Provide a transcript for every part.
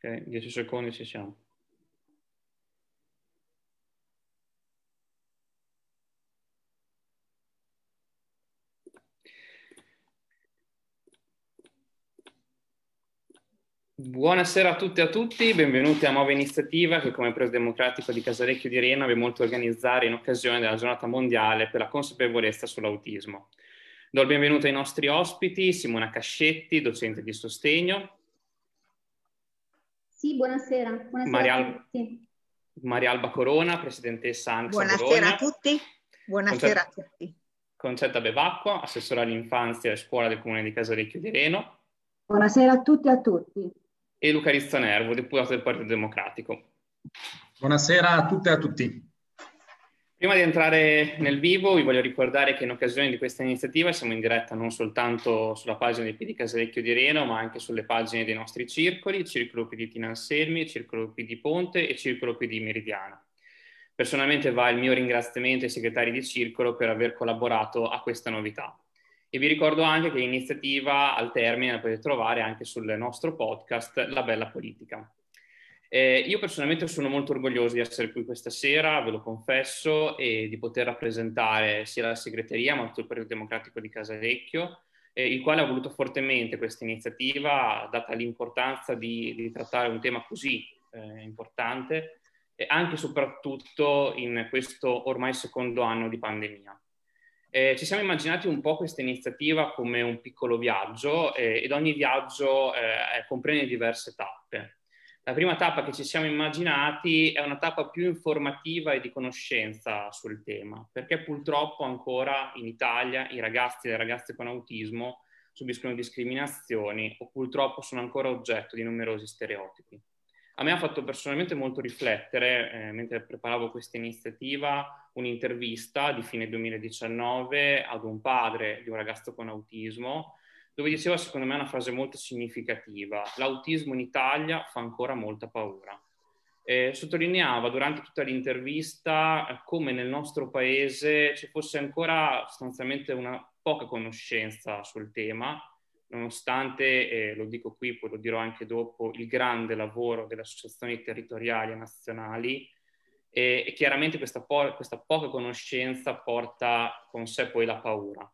Ok, 10 secondi ci siamo. Buonasera a tutti e a tutti, benvenuti a nuova iniziativa che come Preso Democratico di Casalecchio di Reno abbiamo voluto organizzare in occasione della giornata mondiale per la consapevolezza sull'autismo. Do il benvenuto ai nostri ospiti, Simona Cascetti, docente di sostegno. Sì, buonasera. buonasera Marial... a tutti. Maria Alba Corona, presidentessa ANXA Buonasera Bologna. a tutti. Buonasera Concetta... a tutti. Concetta Bevacqua, assessora all'infanzia e scuola del Comune di Casalecchio di Reno. Buonasera a tutti e a tutti e Luca Rizzanervo, deputato del Partito Democratico. Buonasera a tutte e a tutti. Prima di entrare nel vivo vi voglio ricordare che in occasione di questa iniziativa siamo in diretta non soltanto sulla pagina di PD Casalecchio di Reno, ma anche sulle pagine dei nostri circoli, Circolo PD Tina Anselmi, Circolo PD Ponte e Circolo PD Meridiana. Personalmente va il mio ringraziamento ai segretari di Circolo per aver collaborato a questa novità. E vi ricordo anche che l'iniziativa al termine la potete trovare anche sul nostro podcast La Bella Politica. Eh, io personalmente sono molto orgoglioso di essere qui questa sera, ve lo confesso, e di poter rappresentare sia la segreteria ma tutto il Partito Democratico di Casalecchio, eh, il quale ha voluto fortemente questa iniziativa, data l'importanza di, di trattare un tema così eh, importante, anche e soprattutto in questo ormai secondo anno di pandemia. Eh, ci siamo immaginati un po' questa iniziativa come un piccolo viaggio eh, ed ogni viaggio eh, comprende diverse tappe. La prima tappa che ci siamo immaginati è una tappa più informativa e di conoscenza sul tema, perché purtroppo ancora in Italia i ragazzi e le ragazze con autismo subiscono discriminazioni o purtroppo sono ancora oggetto di numerosi stereotipi. A me ha fatto personalmente molto riflettere, eh, mentre preparavo questa iniziativa, un'intervista di fine 2019 ad un padre di un ragazzo con autismo, dove diceva secondo me una frase molto significativa, l'autismo in Italia fa ancora molta paura. Eh, sottolineava durante tutta l'intervista eh, come nel nostro paese ci fosse ancora sostanzialmente una poca conoscenza sul tema, nonostante, eh, lo dico qui, poi lo dirò anche dopo, il grande lavoro delle associazioni territoriali e nazionali, e, chiaramente questa, po- questa, poca conoscenza porta con sé poi la paura.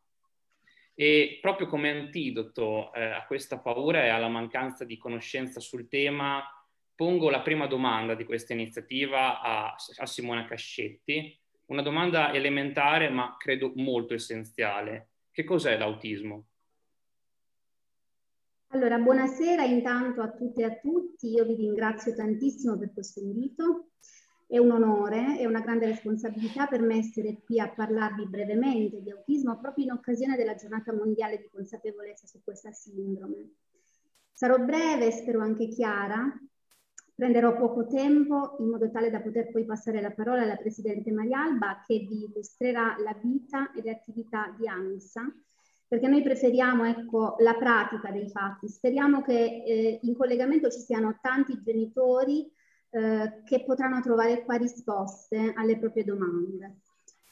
E proprio come antidoto eh, a questa paura e alla mancanza di conoscenza sul tema, pongo la prima domanda di questa iniziativa a, a Simona Cascetti, una domanda elementare ma credo molto essenziale. Che cos'è l'autismo? Allora, buonasera intanto a tutte e a tutti. Io vi ringrazio tantissimo per questo invito. È un onore e una grande responsabilità per me essere qui a parlarvi brevemente di autismo proprio in occasione della giornata mondiale di consapevolezza su questa sindrome. Sarò breve spero anche chiara. Prenderò poco tempo in modo tale da poter poi passare la parola alla Presidente Marialba che vi illustrerà la vita e le attività di ANSA perché noi preferiamo ecco, la pratica dei fatti. Speriamo che eh, in collegamento ci siano tanti genitori eh, che potranno trovare qua risposte alle proprie domande.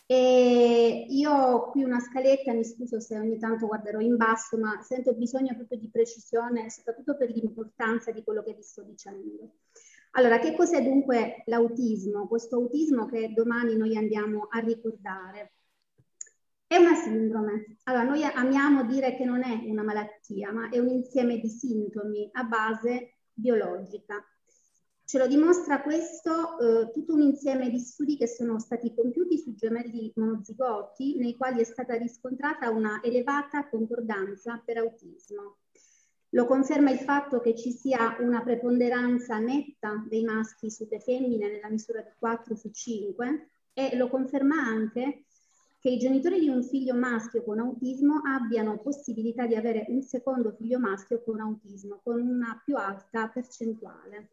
E io ho qui una scaletta, mi scuso se ogni tanto guarderò in basso, ma sento bisogno proprio di precisione, soprattutto per l'importanza di quello che vi sto dicendo. Allora, che cos'è dunque l'autismo? Questo autismo che domani noi andiamo a ricordare. È una sindrome. Allora, noi amiamo dire che non è una malattia, ma è un insieme di sintomi a base biologica. Ce lo dimostra questo eh, tutto un insieme di studi che sono stati compiuti su gemelli monozigoti, nei quali è stata riscontrata una elevata concordanza per autismo. Lo conferma il fatto che ci sia una preponderanza netta dei maschi sulle femmine nella misura di 4 su 5 e lo conferma anche che i genitori di un figlio maschio con autismo abbiano possibilità di avere un secondo figlio maschio con autismo con una più alta percentuale.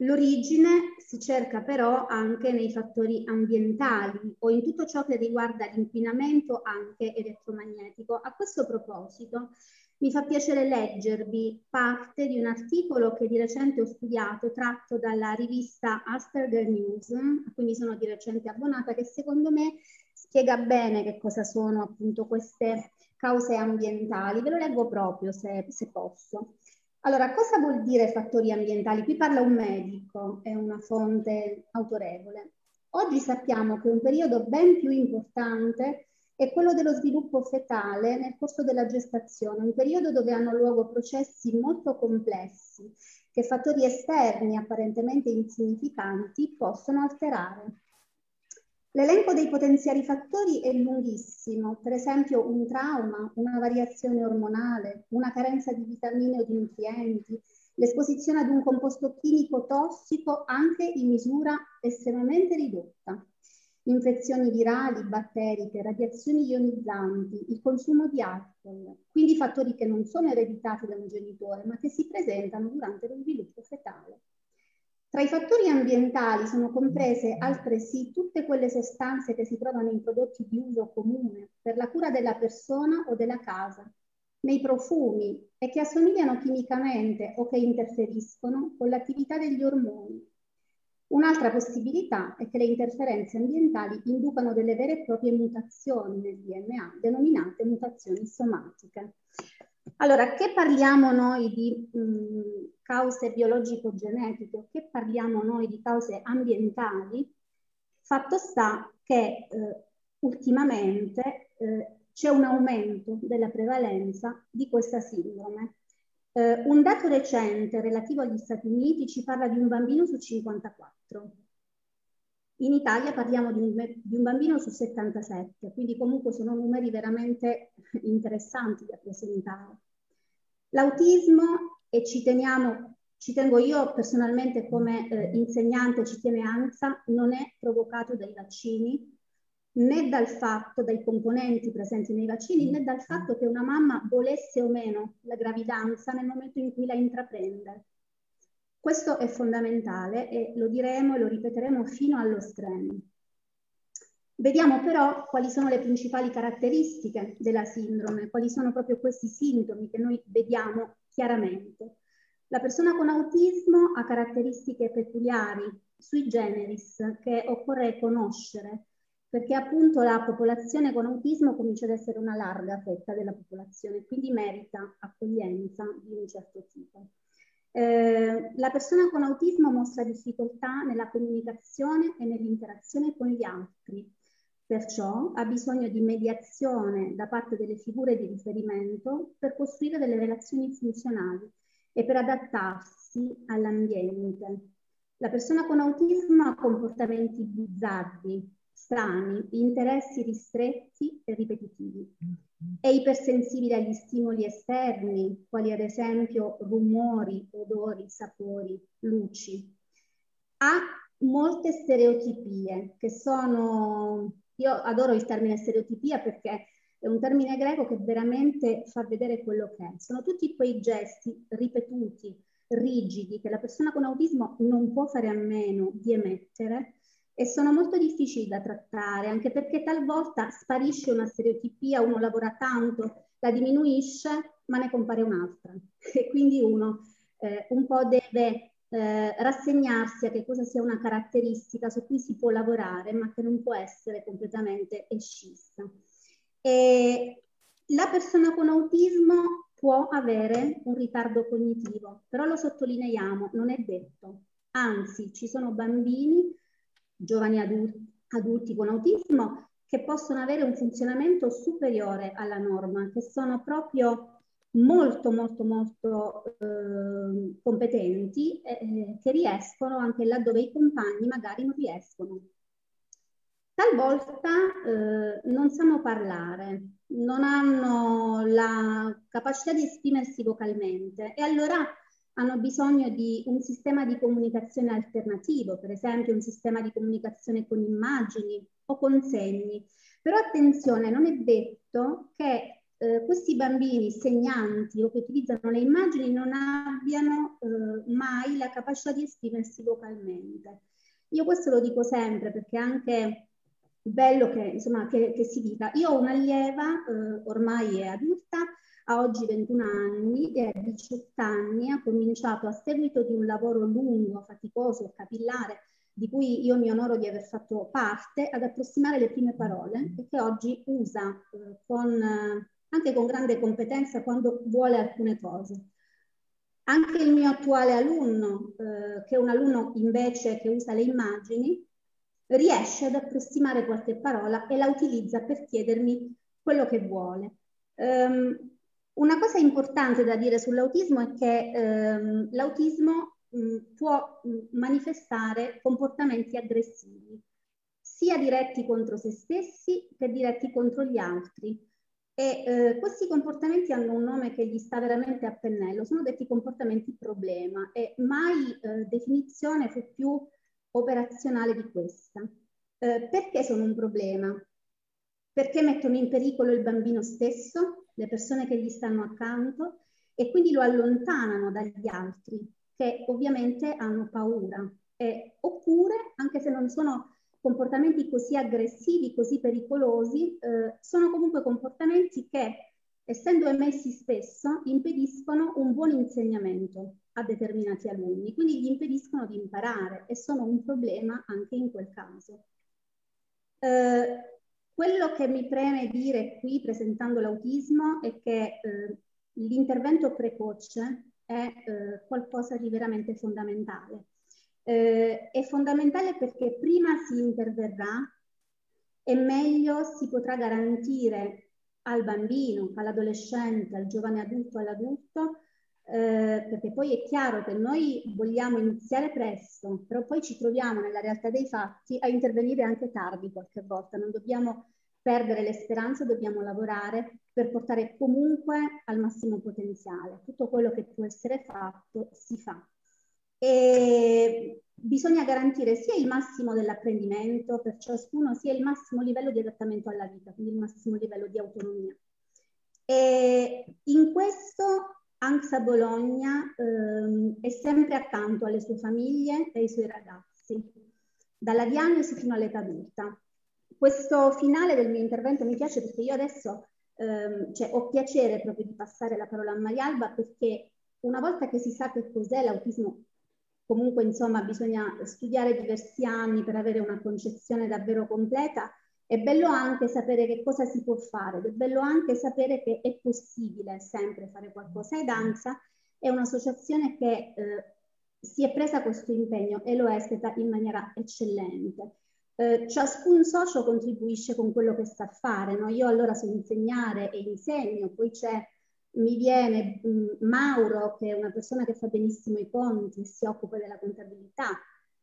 L'origine si cerca però anche nei fattori ambientali o in tutto ciò che riguarda l'inquinamento anche elettromagnetico. A questo proposito mi fa piacere leggervi parte di un articolo che di recente ho studiato tratto dalla rivista Asperger News, a cui mi sono di recente abbonata, che secondo me spiega bene che cosa sono appunto queste cause ambientali. Ve lo leggo proprio se, se posso. Allora, cosa vuol dire fattori ambientali? Qui parla un medico, è una fonte autorevole. Oggi sappiamo che un periodo ben più importante è quello dello sviluppo fetale nel corso della gestazione, un periodo dove hanno luogo processi molto complessi che fattori esterni apparentemente insignificanti possono alterare. L'elenco dei potenziali fattori è lunghissimo, per esempio un trauma, una variazione ormonale, una carenza di vitamine o di nutrienti, l'esposizione ad un composto chimico tossico anche in misura estremamente ridotta, infezioni virali, batteriche, radiazioni ionizzanti, il consumo di alcol, quindi fattori che non sono ereditati da un genitore ma che si presentano durante lo sviluppo fetale. Tra i fattori ambientali sono comprese altresì tutte quelle sostanze che si trovano in prodotti di uso comune per la cura della persona o della casa, nei profumi e che assomigliano chimicamente o che interferiscono con l'attività degli ormoni. Un'altra possibilità è che le interferenze ambientali inducano delle vere e proprie mutazioni nel DNA, denominate mutazioni somatiche. Allora, che parliamo noi di mh, cause biologico-genetiche o che parliamo noi di cause ambientali? Fatto sta che eh, ultimamente eh, c'è un aumento della prevalenza di questa sindrome. Eh, un dato recente relativo agli Stati Uniti ci parla di un bambino su 54. In Italia parliamo di un, di un, bambino su 77, quindi comunque sono numeri veramente interessanti da presentare. L'autismo, e ci teniamo, ci tengo io personalmente come eh, insegnante, ci tiene ANSA, non è provocato dai vaccini, né dal fatto, dai componenti presenti nei vaccini, né dal fatto che una mamma volesse o meno la gravidanza nel momento in cui la intraprende. Questo è fondamentale e lo diremo e lo ripeteremo fino allo stremo. Vediamo però quali sono le principali caratteristiche della sindrome, quali sono proprio questi sintomi che noi vediamo chiaramente. La persona con autismo ha caratteristiche peculiari, sui generis, che occorre conoscere, perché appunto la popolazione con autismo comincia ad essere una larga fetta della popolazione, quindi merita accoglienza di un certo tipo. Eh, la persona con autismo mostra difficoltà nella comunicazione e nell'interazione con gli altri, perciò ha bisogno di mediazione da parte delle figure di riferimento per costruire delle relazioni funzionali e per adattarsi all'ambiente. La persona con autismo ha comportamenti bizzarri, strani, interessi ristretti e ripetitivi. È ipersensibile agli stimoli esterni, quali ad esempio rumori, odori, sapori, luci. Ha molte stereotipie che sono, io adoro il termine stereotipia perché è un termine greco che veramente fa vedere quello che è. Sono tutti quei gesti ripetuti, rigidi, che la persona con autismo non può fare a meno di emettere e sono molto difficili da trattare, anche perché talvolta sparisce una stereotipia, uno lavora tanto, la diminuisce, ma ne compare un'altra. E quindi uno eh, un po' deve eh, rassegnarsi a che cosa sia una caratteristica su cui si può lavorare, ma che non può essere completamente escissa. E la persona con autismo può avere un ritardo cognitivo, però lo sottolineiamo, non è detto. Anzi, ci sono bambini giovani adulti, adulti con autismo che possono avere un funzionamento superiore alla norma, che sono proprio molto molto molto eh, competenti eh, che riescono anche laddove i compagni magari non riescono. Talvolta eh, non sanno parlare, non hanno la capacità di esprimersi vocalmente e allora hanno bisogno di un sistema di comunicazione alternativo, per esempio un sistema di comunicazione con immagini o con segni. Però attenzione, non è detto che eh, questi bambini segnanti o che utilizzano le immagini non abbiano eh, mai la capacità di esprimersi vocalmente. Io questo lo dico sempre perché anche bello che, insomma, che, che si dica. Io ho un'allieva, eh, ormai è adulta, ha oggi 21 anni e a 18 anni ha cominciato a seguito di un lavoro lungo, faticoso e capillare di cui io mi onoro di aver fatto parte, ad approssimare le prime parole e che oggi usa eh, con, eh, anche con grande competenza quando vuole alcune cose. Anche il mio attuale alunno, eh, che è un alunno invece che usa le immagini, riesce ad approssimare qualche parola e la utilizza per chiedermi quello che vuole. Um, una cosa importante da dire sull'autismo è che um, l'autismo um, può manifestare comportamenti aggressivi, sia diretti contro se stessi che diretti contro gli altri. E eh, questi comportamenti hanno un nome che gli sta veramente a pennello, sono detti comportamenti problema e mai eh, definizione fu più operazionale di questa. Eh, perché sono un problema? Perché mettono in pericolo il bambino stesso, le persone che gli stanno accanto e quindi lo allontanano dagli altri che ovviamente hanno paura. Eh, oppure, anche se non sono comportamenti così aggressivi, così pericolosi, eh, sono comunque comportamenti che, essendo emessi spesso, impediscono un buon insegnamento a determinati alunni, quindi gli impediscono di imparare e sono un problema anche in quel caso. Eh, quello che mi preme dire qui presentando l'autismo è che eh, l'intervento precoce è eh, qualcosa di veramente fondamentale. Eh, è fondamentale perché prima si interverrà e meglio si potrà garantire al bambino, all'adolescente, al giovane adulto, all'adulto eh, perché poi è chiaro che noi vogliamo iniziare presto, però poi ci troviamo nella realtà dei fatti a intervenire anche tardi qualche volta, non dobbiamo perdere le speranze, dobbiamo lavorare per portare comunque al massimo potenziale. Tutto quello che può essere fatto si fa. E bisogna garantire sia il massimo dell'apprendimento per ciascuno, sia il massimo livello di adattamento alla vita, quindi il massimo livello di autonomia. E in questo ANXA Bologna ehm, è sempre accanto alle sue famiglie e ai suoi ragazzi, dalla diagnosi fino all'età adulta. Questo finale del mio intervento mi piace perché io adesso ehm, cioè, ho piacere proprio di passare la parola a Marialba perché una volta che si sa che cos'è l'autismo, comunque insomma bisogna studiare diversi anni per avere una concezione davvero completa, è bello anche sapere che cosa si può fare, è bello anche sapere che è possibile sempre fare qualcosa. Ed ANSA è un'associazione che eh, si è presa questo impegno e lo è stata in maniera eccellente. Eh, ciascun socio contribuisce con quello che sa fare. No? Io allora so insegnare e insegno, poi c'è mi viene mh, mm, Mauro, che è una persona che fa benissimo i conti, si occupa della contabilità,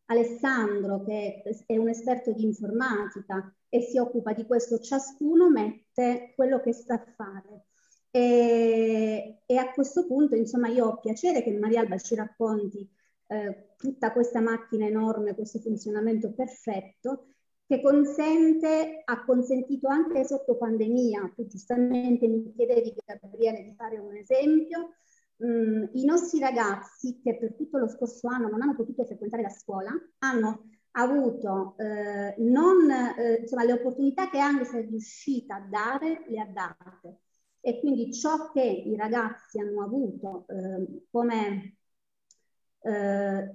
Alessandro, che è un esperto di informatica, e si occupa di questo, ciascuno mette quello che sa fare. E, e a questo punto, insomma, io ho piacere che Marialba ci racconti eh, tutta questa macchina enorme, questo funzionamento perfetto, che consente, ha consentito anche sotto pandemia, tu giustamente mi chiedevi, Gabriele, di fare un esempio, mh, i nostri ragazzi che per tutto lo scorso anno non hanno potuto frequentare la scuola, hanno avuto eh, non, eh, insomma, le opportunità che anche se è riuscita a dare, le ha date. E quindi ciò che i ragazzi hanno avuto eh, come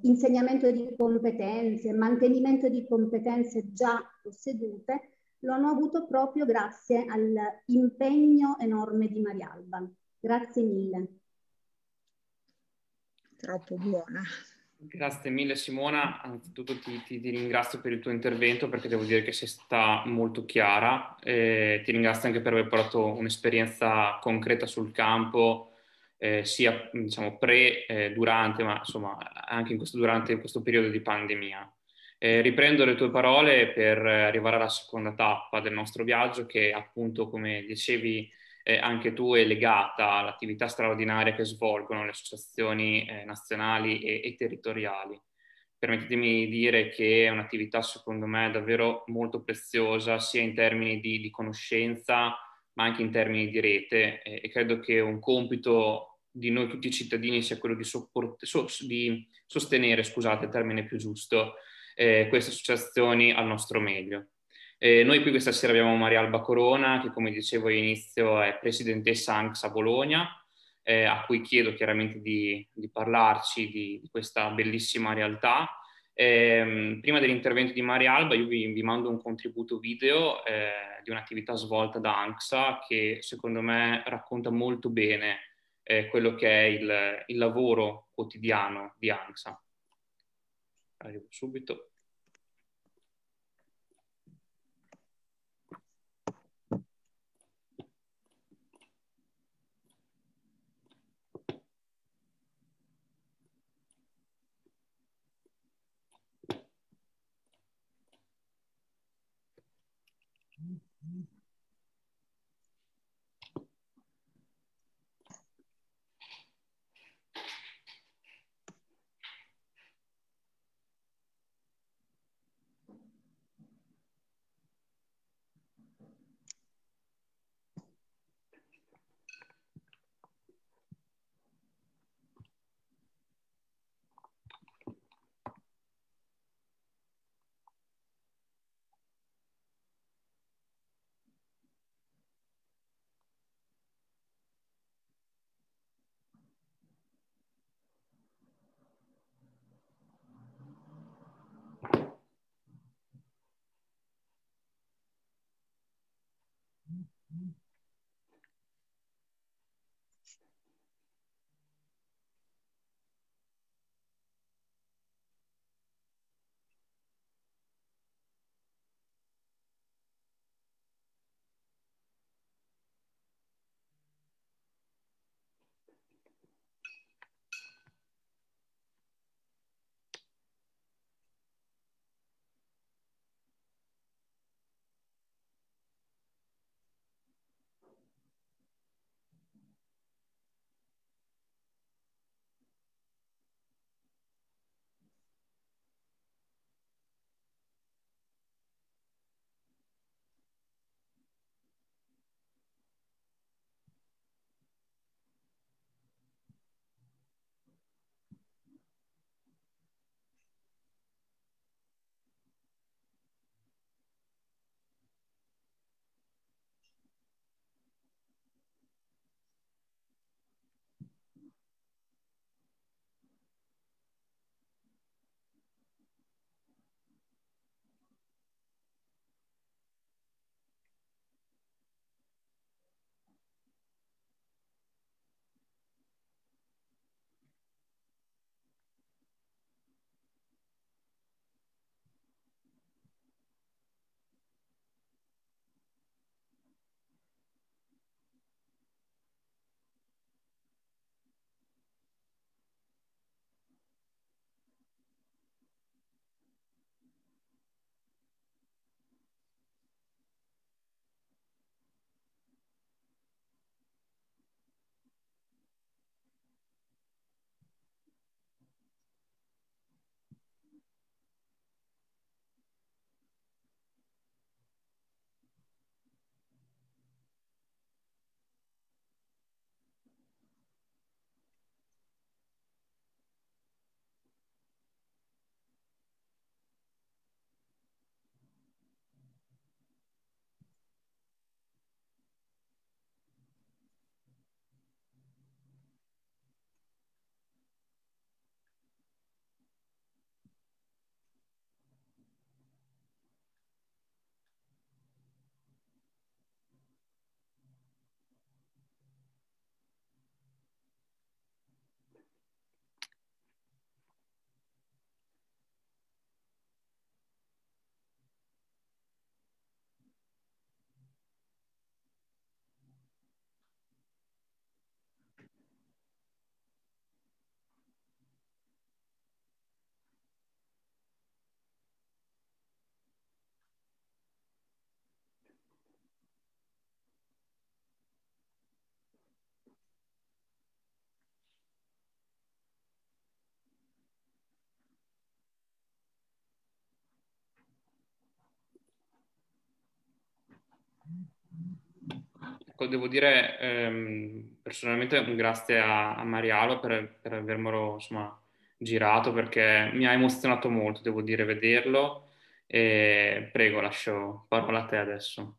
insegnamento di competenze, mantenimento di competenze già possedute, lo hanno avuto proprio grazie all'impegno enorme di Marialba. Grazie mille. Troppo buona. Grazie mille Simona, anzitutto ti, ti, ti, ringrazio per il tuo intervento perché devo dire che sei stata molto chiara, eh, ti ringrazio anche per aver portato un'esperienza concreta sul campo, eh, sia diciamo, pre, eh, durante, ma insomma anche in questo, durante questo periodo di pandemia. Eh, riprendo le tue parole per arrivare alla seconda tappa del nostro viaggio che appunto come dicevi eh, anche tu è legata all'attività straordinaria che svolgono le associazioni eh, nazionali e, e, territoriali. Permettetemi di dire che è un'attività secondo me davvero molto preziosa sia in termini di, di conoscenza ma anche in termini di rete e, e credo che un compito di noi tutti i cittadini sia quello di, sopport- so- di sostenere, scusate il termine più giusto, eh, queste associazioni al nostro meglio. Eh, noi qui questa sera abbiamo Maria Alba Corona, che come dicevo all'inizio è presidentessa ANCS a Bologna, eh, a cui chiedo chiaramente di, di parlarci di, di, questa bellissima realtà. Eh, prima dell'intervento di Maria Alba io vi, vi mando un contributo video eh, di un'attività svolta da ANXA che secondo me racconta molto bene eh, quello che è il, il lavoro quotidiano di ANSA. Arrivo subito. Mm-hmm. Ecco, devo dire ehm, personalmente un grazie a, a Marialo per, per avermelo insomma, girato perché mi ha emozionato molto, devo dire, vederlo. E prego, lascio parola a te adesso.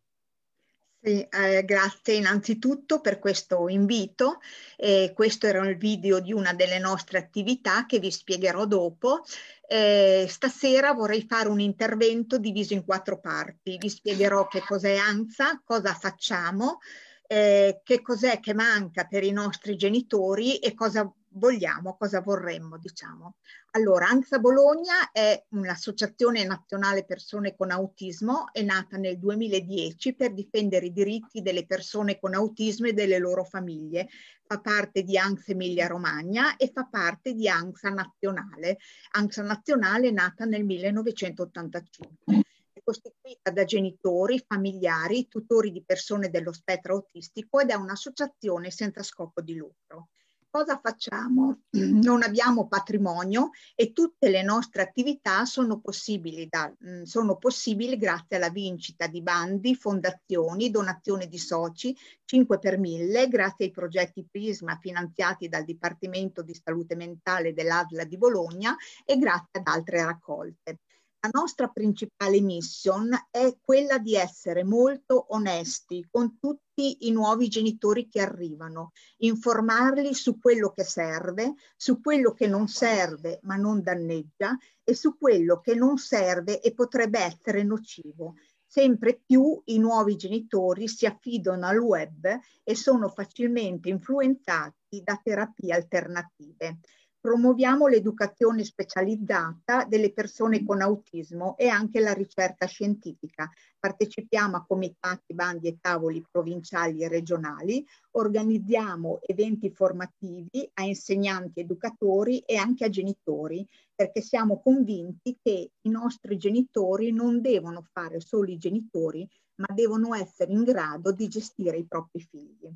Sì, eh, grazie innanzitutto per questo invito. Eh, questo era il video di una delle nostre attività che vi spiegherò dopo. Eh, stasera vorrei fare un intervento diviso in quattro parti. Vi spiegherò che cos'è ANSA, cosa facciamo, eh, che cos'è che manca per i nostri genitori e cosa vogliamo, cosa vorremmo, diciamo. Allora, ANSA Bologna è un'associazione nazionale persone con autismo, è nata nel 2010 per difendere i diritti delle persone con autismo e delle loro famiglie. Fa parte di ANSA Emilia Romagna e fa parte di ANSA Nazionale. ANSA Nazionale è nata nel 1985 è costituita da genitori, familiari, tutori di persone dello spettro autistico ed è un'associazione senza scopo di lucro cosa facciamo? Non abbiamo patrimonio e tutte le nostre attività sono possibili, da, mm, sono possibili grazie alla vincita di bandi, fondazioni, donazioni di soci, 5 per 1000, grazie ai progetti Prisma finanziati dal Dipartimento di Salute Mentale dell'ASLA di Bologna e grazie ad altre raccolte la nostra principale mission è quella di essere molto onesti con tutti i nuovi genitori che arrivano, informarli su quello che serve, su quello che non serve ma non danneggia e su quello che non serve e potrebbe essere nocivo. Sempre più i nuovi genitori si affidano al web e sono facilmente influenzati da terapie alternative promuoviamo l'educazione specializzata delle persone con autismo e anche la ricerca scientifica. Partecipiamo a comitati, bandi e tavoli provinciali e regionali, organizziamo eventi formativi a insegnanti, educatori e anche a genitori, perché siamo convinti che i nostri genitori non devono fare solo i genitori, ma devono essere in grado di gestire i propri figli.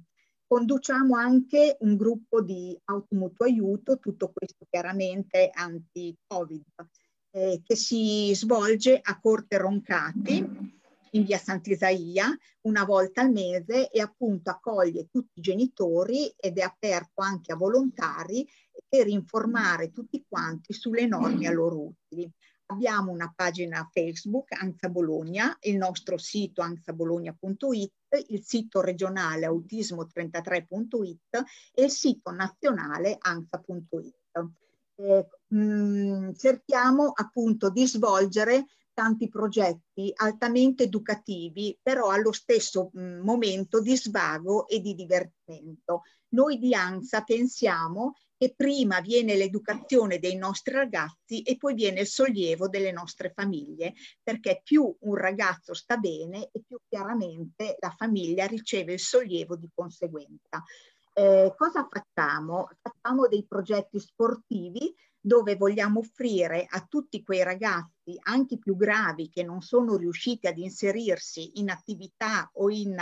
Conduciamo anche un gruppo di automutuo aiuto, tutto questo chiaramente anti-Covid, eh, che si svolge a Corte Roncati in via Sant'Isaia una volta al mese e appunto accoglie tutti i genitori ed è aperto anche a volontari per informare tutti quanti sulle norme a loro utili. Abbiamo una pagina Facebook, Anza Bologna, il nostro sito anzabologna.it, il sito regionale autismo33.it e il sito nazionale anza.it. Eh, mh, mm, cerchiamo appunto di svolgere tanti progetti altamente educativi, però allo stesso mh, mm, momento di svago e di divertimento. Noi di ANSA pensiamo che prima viene l'educazione dei nostri ragazzi e poi viene il sollievo delle nostre famiglie, perché più un ragazzo sta bene e più chiaramente la famiglia riceve il sollievo di conseguenza. Eh, cosa facciamo? Facciamo dei progetti sportivi dove vogliamo offrire a tutti quei ragazzi, anche più gravi, che non sono riusciti ad inserirsi in attività o in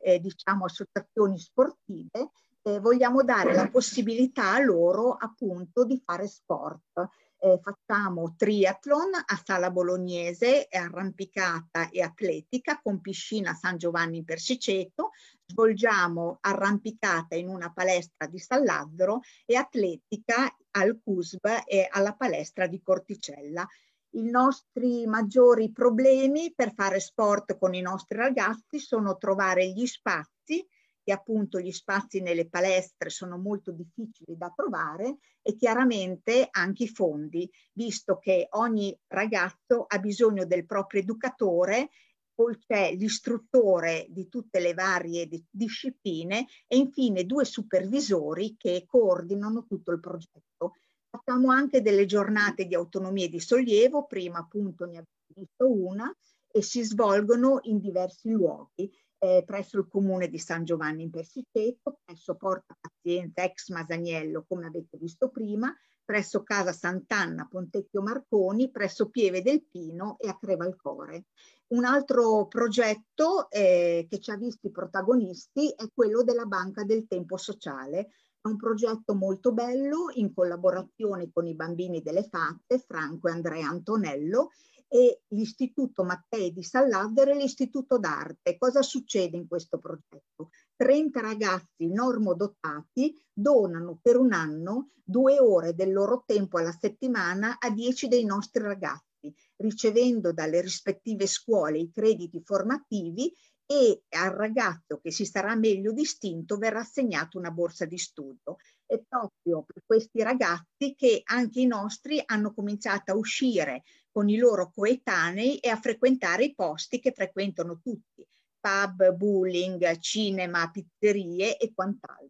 eh, diciamo, associazioni sportive, eh, vogliamo dare la possibilità a loro appunto di fare sport. Eh, facciamo triathlon a Sala Bolognese, arrampicata e atletica con piscina San Giovanni in Persiceto, svolgiamo arrampicata in una palestra di San Lazzaro e atletica al CUSB e alla palestra di Corticella. I nostri maggiori problemi per fare sport con i nostri ragazzi sono trovare gli spazi che appunto gli spazi nelle palestre sono molto difficili da trovare e chiaramente anche i fondi, visto che ogni ragazzo ha bisogno del proprio educatore, poi c'è l'istruttore di tutte le varie di discipline e infine due supervisori che coordinano tutto il progetto. Facciamo anche delle giornate di autonomia e di sollievo, prima appunto ne abbiamo visto una, e si svolgono in diversi luoghi eh, presso il comune di San Giovanni in Persiceto, presso Porta Pazienza ex Masaniello, come avete visto prima, presso Casa Sant'Anna Pontecchio Marconi, presso Pieve del Pino e a Crevalcore. Un altro progetto eh, che ci ha visti protagonisti è quello della Banca del Tempo Sociale, è un progetto molto bello in collaborazione con i bambini delle fatte, Franco e Andrea Antonello, e l'Istituto Mattei di San Lazzaro e l'Istituto d'Arte. Cosa succede in questo progetto? 30 ragazzi normodotati donano per un anno due ore del loro tempo alla settimana a 10 dei nostri ragazzi, ricevendo dalle rispettive scuole i crediti formativi e al ragazzo che si sarà meglio distinto verrà assegnata una borsa di studio. È proprio per questi ragazzi che anche i nostri hanno cominciato a uscire con i loro coetanei e a frequentare i posti che frequentano tutti, pub, bowling, cinema, pizzerie e quant'altro.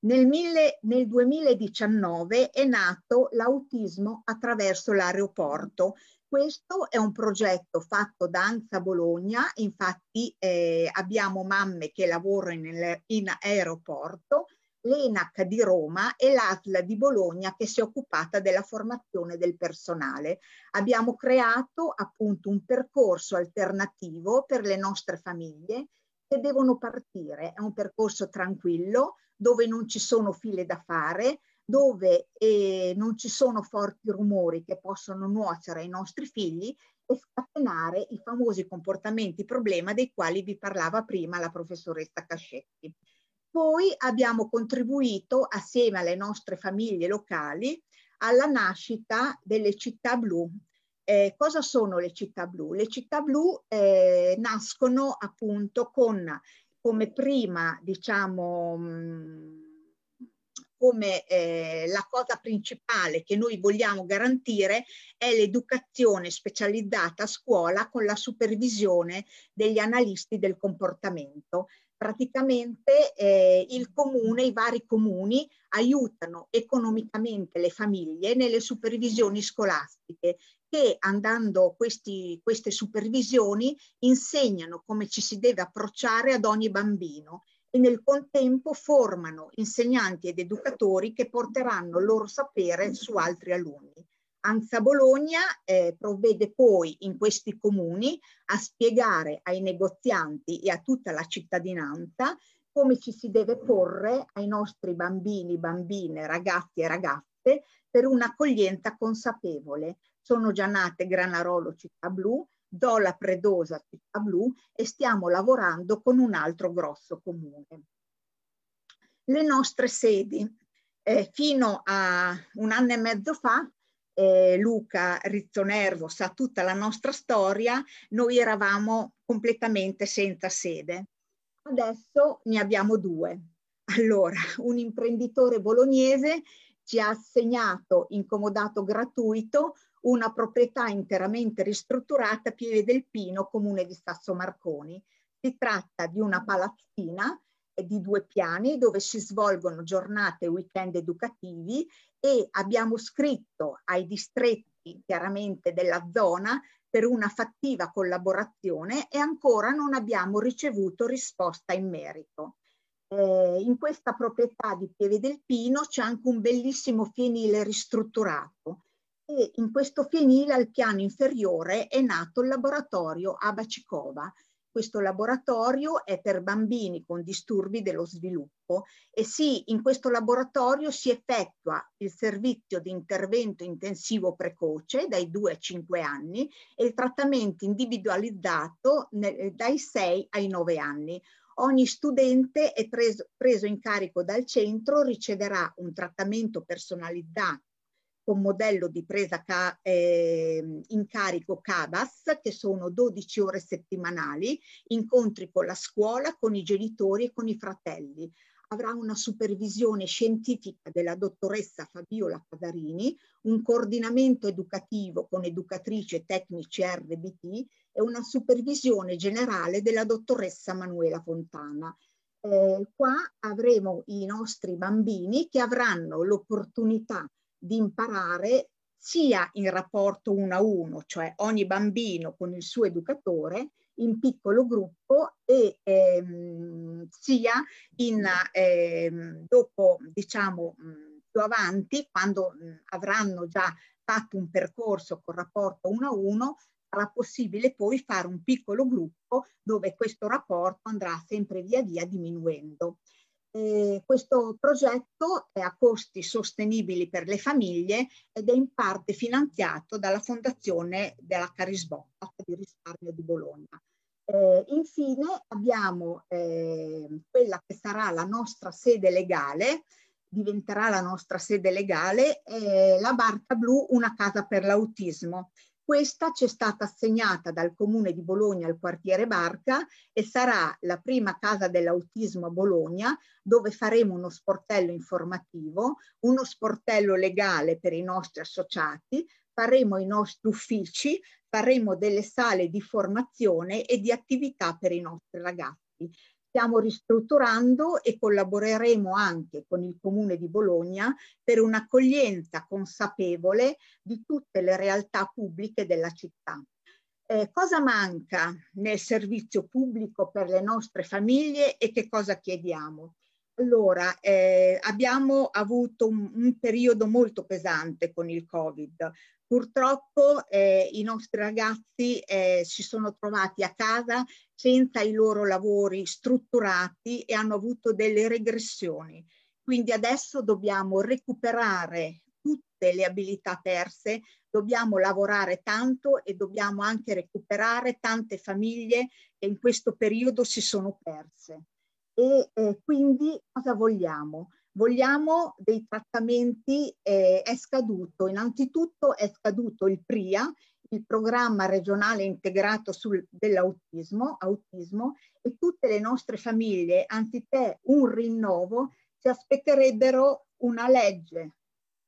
Nel, mille, nel 2019 è nato l'autismo attraverso l'aeroporto. Questo è un progetto fatto da ANSA Bologna, infatti eh, abbiamo mamme che lavorano in, in aeroporto l'ENAC di Roma e l'ASL di Bologna che si è occupata della formazione del personale. Abbiamo creato appunto un percorso alternativo per le nostre famiglie che devono partire. È un percorso tranquillo dove non ci sono file da fare, dove eh, non ci sono forti rumori che possono nuocere ai nostri figli e scatenare i famosi comportamenti problema dei quali vi parlava prima la professoressa Cascetti. Poi abbiamo contribuito assieme alle nostre famiglie locali alla nascita delle città blu. Eh, cosa sono le città blu? Le città blu eh, nascono appunto con come prima, diciamo, mh, come eh, la cosa principale che noi vogliamo garantire è l'educazione specializzata a scuola con la supervisione degli analisti del comportamento praticamente eh, il comune, i vari comuni aiutano economicamente le famiglie nelle supervisioni scolastiche che andando questi, queste supervisioni insegnano come ci si deve approcciare ad ogni bambino e nel contempo formano insegnanti ed educatori che porteranno il loro sapere su altri alunni. ANSA Bologna eh, provvede poi in questi comuni a spiegare ai negozianti e a tutta la cittadinanza come ci si deve porre ai nostri bambini, bambine, ragazzi e ragazze per un'accoglienza consapevole. Sono già nate Granarolo Città Blu, Dola Predosa Città Blu e stiamo lavorando con un altro grosso comune. Le nostre sedi. Eh, fino a un anno e mezzo fa eh, Luca Rizzonervo sa tutta la nostra storia, noi eravamo completamente senza sede. Adesso ne abbiamo due. Allora, un imprenditore bolognese ci ha assegnato in comodato gratuito una proprietà interamente ristrutturata a Pieve del Pino, comune di Sasso Marconi. Si tratta di una palazzina di due piani dove si svolgono giornate e weekend educativi e abbiamo scritto ai distretti chiaramente della zona per una fattiva collaborazione e ancora non abbiamo ricevuto risposta in merito. Eh, in questa proprietà di Pieve del Pino c'è anche un bellissimo fienile ristrutturato e in questo fienile al piano inferiore è nato il laboratorio Abacicova, questo laboratorio è per bambini con disturbi dello sviluppo e sì, in questo laboratorio si effettua il servizio di intervento intensivo precoce dai 2 ai 5 anni e il trattamento individualizzato dai 6 ai 9 anni. Ogni studente è preso, preso in carico dal centro, riceverà un trattamento personalizzato con modello di presa ca- eh, in carico CABAS, che sono 12 ore settimanali, incontri con la scuola, con i genitori e con i fratelli. Avrà una supervisione scientifica della dottoressa Fabiola Casarini, un coordinamento educativo con educatrici tecnici RBT e una supervisione generale della dottoressa Manuela Fontana. Eh, qua avremo i nostri bambini che avranno l'opportunità di imparare sia in rapporto uno a uno, cioè ogni bambino con il suo educatore, in piccolo gruppo e ehm, sia in, ehm, dopo, diciamo, più avanti, quando mh, avranno già fatto un percorso con rapporto uno a uno, sarà possibile poi fare un piccolo gruppo dove questo rapporto andrà sempre via via diminuendo. Eh, questo progetto è a costi sostenibili per le famiglie ed è in parte finanziato dalla Fondazione della Carisbotta di risparmio di Bologna. Eh, infine abbiamo eh, quella che sarà la nostra sede legale, diventerà la nostra sede legale, la Barca Blu, una casa per l'autismo. Questa ci è stata assegnata dal Comune di Bologna al quartiere Barca e sarà la prima casa dell'autismo a Bologna dove faremo uno sportello informativo, uno sportello legale per i nostri associati, faremo i nostri uffici, faremo delle sale di formazione e di attività per i nostri ragazzi. Stiamo ristrutturando e collaboreremo anche con il Comune di Bologna per un'accoglienza consapevole di tutte le realtà pubbliche della città. Eh, cosa manca nel servizio pubblico per le nostre famiglie e che cosa chiediamo? Allora, eh, abbiamo avuto un, un, periodo molto pesante con il Covid. Purtroppo eh, i nostri ragazzi eh, si sono trovati a casa senza i loro lavori strutturati e hanno avuto delle regressioni. Quindi adesso dobbiamo recuperare tutte le abilità perse, dobbiamo lavorare tanto e dobbiamo anche recuperare tante famiglie che in questo periodo si sono perse. E eh, quindi cosa vogliamo? Vogliamo dei trattamenti, eh, è scaduto, innanzitutto è scaduto il PRIA, il programma regionale integrato sul, dell'autismo, autismo, e tutte le nostre famiglie, anziché un rinnovo, si aspetterebbero una legge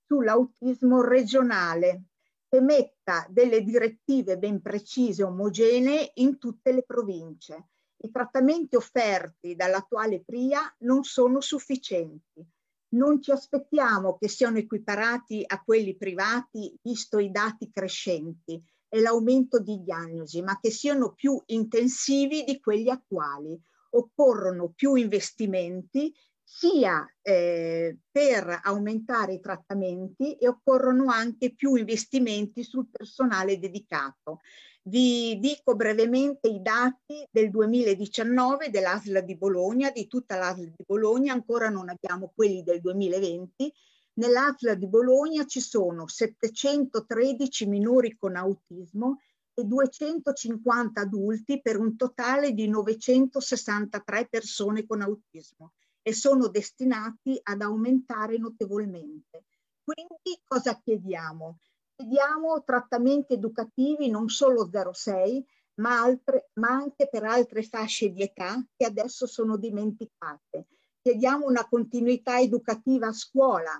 sull'autismo regionale che metta delle direttive ben precise, omogenee in tutte le province. I trattamenti offerti dall'attuale PRIA non sono sufficienti non ci aspettiamo che siano equiparati a quelli privati visto i dati crescenti e l'aumento di diagnosi, ma che siano più intensivi di quelli attuali. Occorrono più investimenti sia eh, per aumentare i trattamenti e occorrono anche più investimenti sul personale dedicato. Vi dico brevemente i dati del 2019 dell'ASL di Bologna, di tutta l'ASL di Bologna, ancora non abbiamo quelli del 2020. Nell'ASL di Bologna ci sono 713 minori con autismo e 250 adulti per un totale di 963 persone con autismo e sono destinati ad aumentare notevolmente. Quindi cosa chiediamo? Chiediamo trattamenti educativi non solo 06, ma, altre, ma anche per altre fasce di età che adesso sono dimenticate. Chiediamo una continuità educativa a scuola.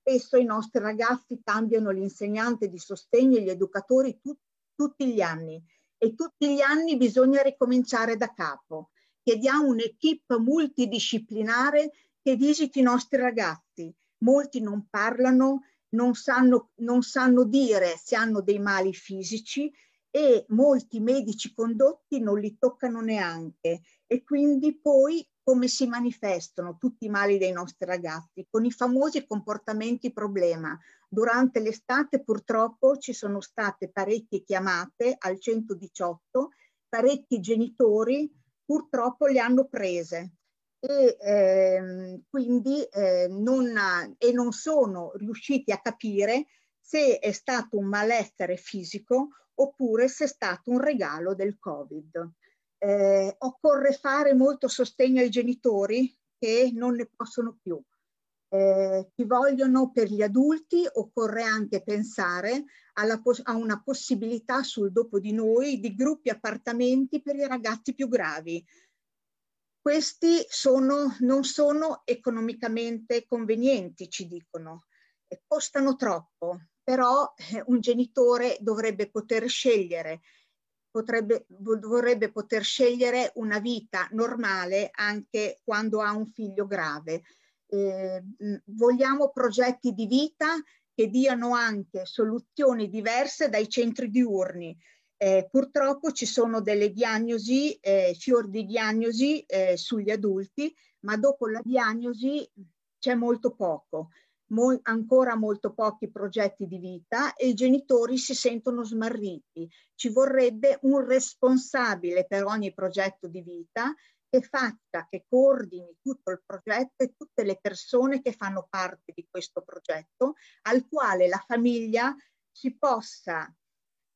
Spesso i nostri ragazzi cambiano l'insegnante di sostegno e gli educatori tu, tutti gli anni e tutti gli anni bisogna ricominciare da capo. Chiediamo un'equipe multidisciplinare che visiti i nostri ragazzi. Molti non parlano non sanno, non sanno dire se hanno dei mali fisici e molti medici condotti non li toccano neanche. E quindi poi come si manifestano tutti i mali dei nostri ragazzi? Con i famosi comportamenti problema. Durante l'estate purtroppo ci sono state parecchie chiamate al 118, parecchi genitori purtroppo le hanno prese e ehm, quindi eh, non, e non sono riusciti a capire se è stato un malessere fisico oppure se è stato un regalo del Covid. Eh, occorre fare molto sostegno ai genitori che non ne possono più. Eh, vogliono per gli adulti, occorre anche pensare a una possibilità sul dopo di noi di gruppi appartamenti per i ragazzi più gravi, questi sono, non sono economicamente convenienti, ci dicono, costano troppo, però eh, un genitore dovrebbe poter scegliere, potrebbe, vorrebbe poter scegliere una vita normale anche quando ha un figlio grave. Eh, vogliamo progetti di vita che diano anche soluzioni diverse dai centri diurni, eh, purtroppo ci sono delle diagnosi, eh, fior di diagnosi eh, sugli adulti, ma dopo la diagnosi c'è molto poco, Mol ancora molto pochi progetti di vita e i genitori si sentono smarriti. Ci vorrebbe un responsabile per ogni progetto di vita che faccia, che coordini tutto il progetto e tutte le persone che fanno parte di questo progetto, al quale la famiglia si possa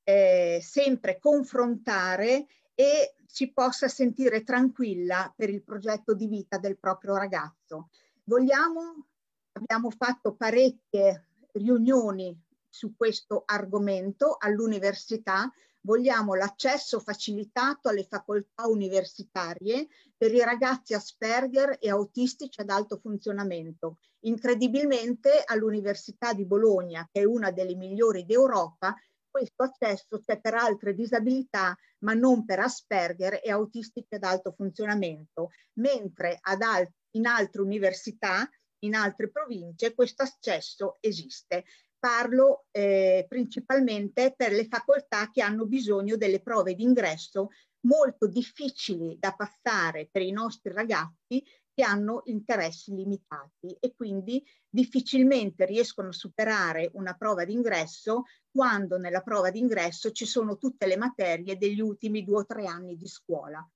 eh, sempre confrontare e si possa sentire tranquilla per il progetto di vita del proprio ragazzo. Vogliamo, abbiamo fatto parecchie riunioni su questo argomento all'università, vogliamo l'accesso facilitato alle facoltà universitarie per i ragazzi Asperger e autistici ad alto funzionamento. Incredibilmente all'Università di Bologna, che è una delle migliori d'Europa, questo accesso c'è per altre disabilità, ma non per Asperger e autistiche ad alto funzionamento, mentre al in altre università, in altre province, questo accesso esiste. Parlo eh, principalmente per le facoltà che hanno bisogno delle prove d'ingresso molto difficili da passare per i nostri ragazzi che hanno interessi limitati e quindi difficilmente riescono a superare una prova d'ingresso quando nella prova d'ingresso ci sono tutte le materie degli ultimi due o tre anni di scuola.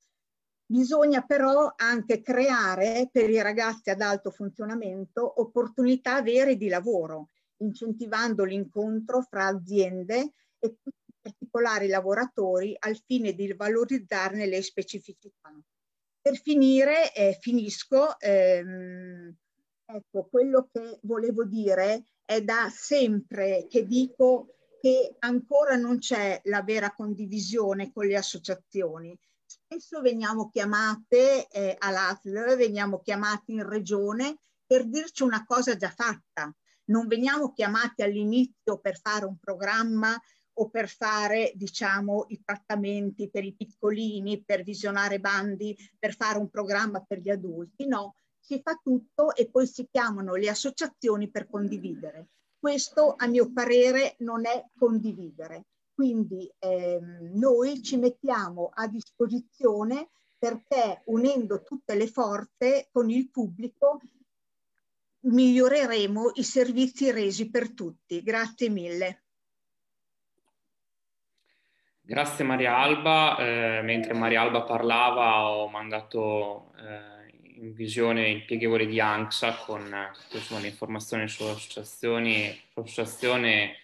Bisogna però anche creare per i ragazzi ad alto funzionamento opportunità vere di lavoro, incentivando l'incontro fra aziende e particolari lavoratori al fine di valorizzarne le specificità. Per finire, eh, finisco, ehm, ecco, quello che volevo dire è da sempre che dico che ancora non c'è la vera condivisione con le associazioni. Spesso veniamo chiamate eh, all'ASL, veniamo chiamati in regione per dirci una cosa già fatta. Non veniamo chiamati all'inizio per fare un programma o per fare diciamo i trattamenti per i piccolini, per visionare bandi, per fare un programma per gli adulti, no, si fa tutto e poi si chiamano le associazioni per condividere. Questo a mio parere non è condividere. Quindi ehm, noi ci mettiamo a disposizione perché unendo tutte le forze con il pubblico miglioreremo i servizi resi per tutti. Grazie mille. Grazie Maria Alba, eh, mentre Maria Alba parlava ho mandato eh, in visione il pieghevole di ANXA con insomma, le informazioni sulle associazioni, l'associazione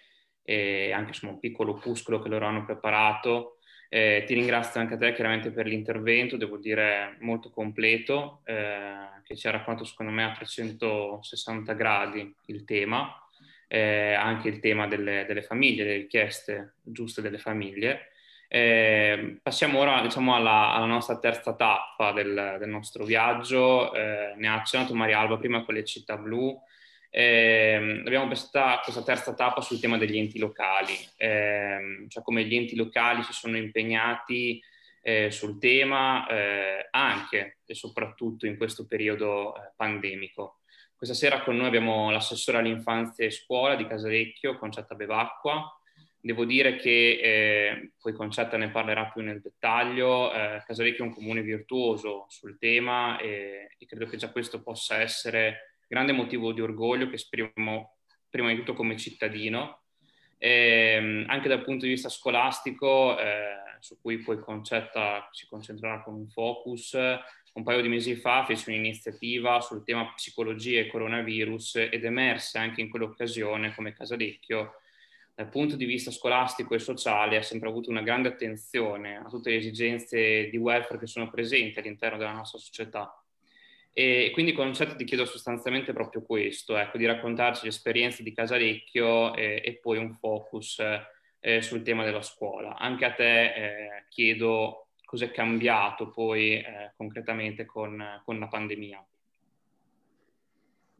e anche insomma, un piccolo opuscolo che loro hanno preparato. Eh, ti ringrazio anche a te chiaramente per l'intervento, devo dire molto completo, eh, che ci ha raccontato secondo me a 360 gradi il tema, eh, anche il tema delle, delle famiglie, le richieste giuste delle famiglie. Eh, passiamo ora diciamo, alla, alla, nostra terza tappa del, del nostro viaggio. Eh, ne ha accennato Maria Alba prima con le città blu. Eh, abbiamo questa, questa, terza tappa sul tema degli enti locali, ehm, cioè come gli enti locali si sono impegnati eh, sul tema eh, anche e soprattutto in questo periodo eh, pandemico. Questa sera con noi abbiamo l'assessore all'infanzia e scuola di Casalecchio, Concetta Bevacqua, Devo dire che, eh, poi Concetta ne parlerà più nel dettaglio, eh, Casalecchio è un comune virtuoso sul tema e, e, credo che già questo possa essere grande motivo di orgoglio che esprimiamo prima di tutto come cittadino. E, ehm, anche dal punto di vista scolastico, eh, su cui poi Concetta si concentrerà con un focus, un paio di mesi fa fece un'iniziativa sul tema psicologia e coronavirus ed emerse anche in quell'occasione come Casalecchio dal punto di vista scolastico e sociale ha sempre avuto una grande attenzione a tutte le esigenze di welfare che sono presenti all'interno della nostra società. E quindi Concetto ti chiedo sostanzialmente proprio questo, ecco, di raccontarci le esperienze di Casalecchio e, e poi un focus eh, sul tema della scuola. Anche a te eh, chiedo cos'è cambiato poi eh, concretamente con, con la pandemia.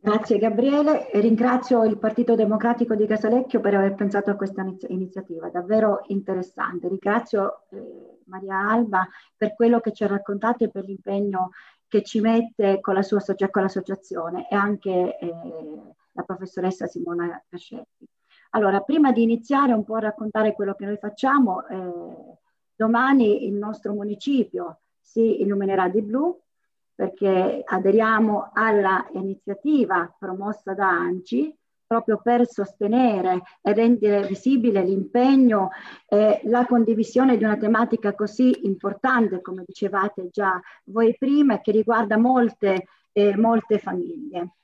Grazie Gabriele ringrazio il Partito Democratico di Casalecchio per aver pensato a questa iniziativa, davvero interessante. Ringrazio eh, Maria Alba per quello che ci ha raccontato e per l'impegno che ci mette con, la sua, con l'associazione e anche eh, la professoressa Simona Cascetti. Allora, prima di iniziare un po' a raccontare quello che noi facciamo, eh, domani il nostro municipio si illuminerà di blu perché aderiamo alla iniziativa promossa da ANCI proprio per sostenere e rendere visibile l'impegno e la condivisione di una tematica così importante, come dicevate già voi prima, che riguarda molte, eh, molte famiglie.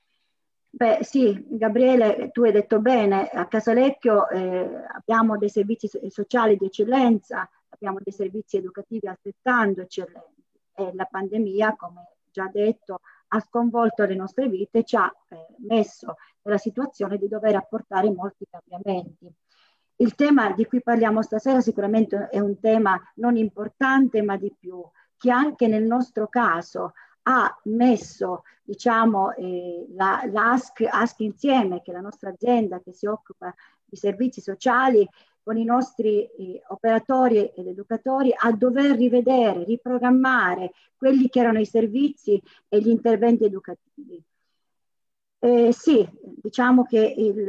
Beh sì, Gabriele, tu hai detto bene, a Casalecchio eh, abbiamo dei servizi sociali di eccellenza, abbiamo dei servizi educativi altrettanto eccellenti e la pandemia, come già detto, ha sconvolto le nostre vite ci ha eh, messo nella situazione di dover apportare molti cambiamenti. Il tema di cui parliamo stasera sicuramente è un tema non importante, ma di più, che anche nel nostro caso ha messo diciamo, eh, la, ASC Insieme, che è la nostra azienda che si occupa di servizi sociali, con i nostri eh, operatori ed educatori a dover rivedere, riprogrammare quelli che erano i servizi e gli interventi educativi. Eh, sì, diciamo che il,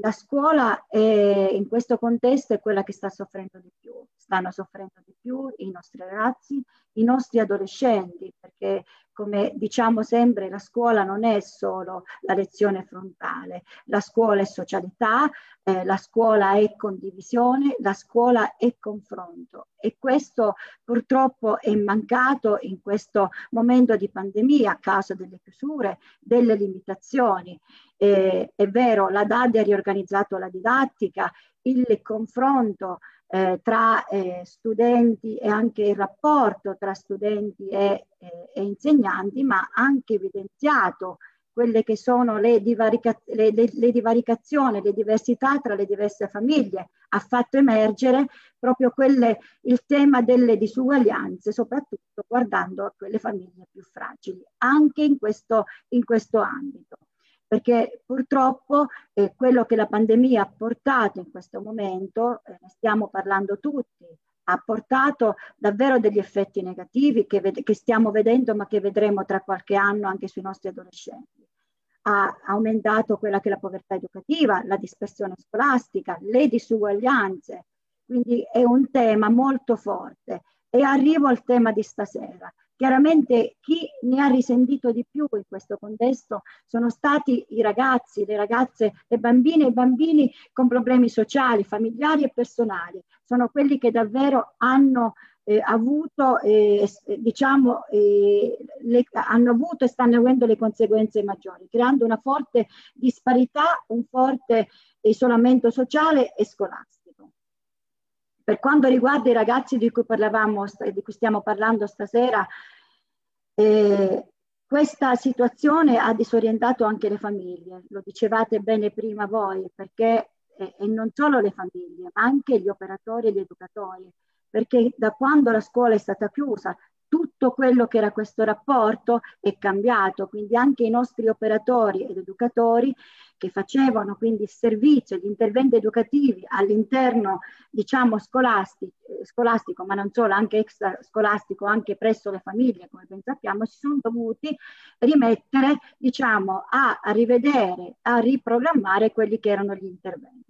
la scuola è, in questo contesto è quella che sta soffrendo di più. Stanno soffrendo di più i nostri ragazzi, i nostri adolescenti, perché come diciamo sempre, la scuola non è solo la lezione frontale, la scuola è socialità, eh, la scuola è condivisione, la scuola è confronto e questo purtroppo è mancato in questo momento di pandemia a causa delle chiusure, delle limitazioni. Eh, è vero, la DAD ha riorganizzato la didattica, il confronto eh, tra eh, studenti e anche il rapporto tra studenti e, e, e, insegnanti, ma anche evidenziato quelle che sono le, divarica- le, le, le divaricazioni, le diversità tra le diverse famiglie, ha fatto emergere proprio quelle, il tema delle disuguaglianze, soprattutto guardando a quelle famiglie più fragili, anche in questo, in questo ambito perché purtroppo eh, quello che la pandemia ha portato in questo momento, eh, ne stiamo parlando tutti, ha portato davvero degli effetti negativi che, che, stiamo vedendo ma che vedremo tra qualche anno anche sui nostri adolescenti. Ha aumentato quella che è la povertà educativa, la dispersione scolastica, le disuguaglianze, quindi è un tema molto forte. E arrivo al tema di stasera, Chiaramente chi ne ha risentito di più in questo contesto sono stati i ragazzi, le ragazze, le bambine e i bambini con problemi sociali, familiari e personali. Sono quelli che davvero hanno eh, avuto, eh, diciamo, eh, le, hanno avuto e stanno avendo le conseguenze maggiori, creando una forte disparità, un forte isolamento sociale e scolastico. Per quanto riguarda i ragazzi di cui di cui stiamo parlando stasera, eh, questa situazione ha disorientato anche le famiglie, lo dicevate bene prima voi, perché eh, e non solo le famiglie, ma anche gli operatori e gli educatori, perché da quando la scuola è stata chiusa tutto quello che era questo rapporto è cambiato, quindi anche i nostri operatori ed educatori che facevano quindi il servizio, gli interventi educativi all'interno, diciamo, scolastico, scolastico, ma non solo, anche extra scolastico, anche presso le famiglie, come ben sappiamo, si sono dovuti rimettere, diciamo, a, a rivedere, a riprogrammare quelli che erano gli interventi.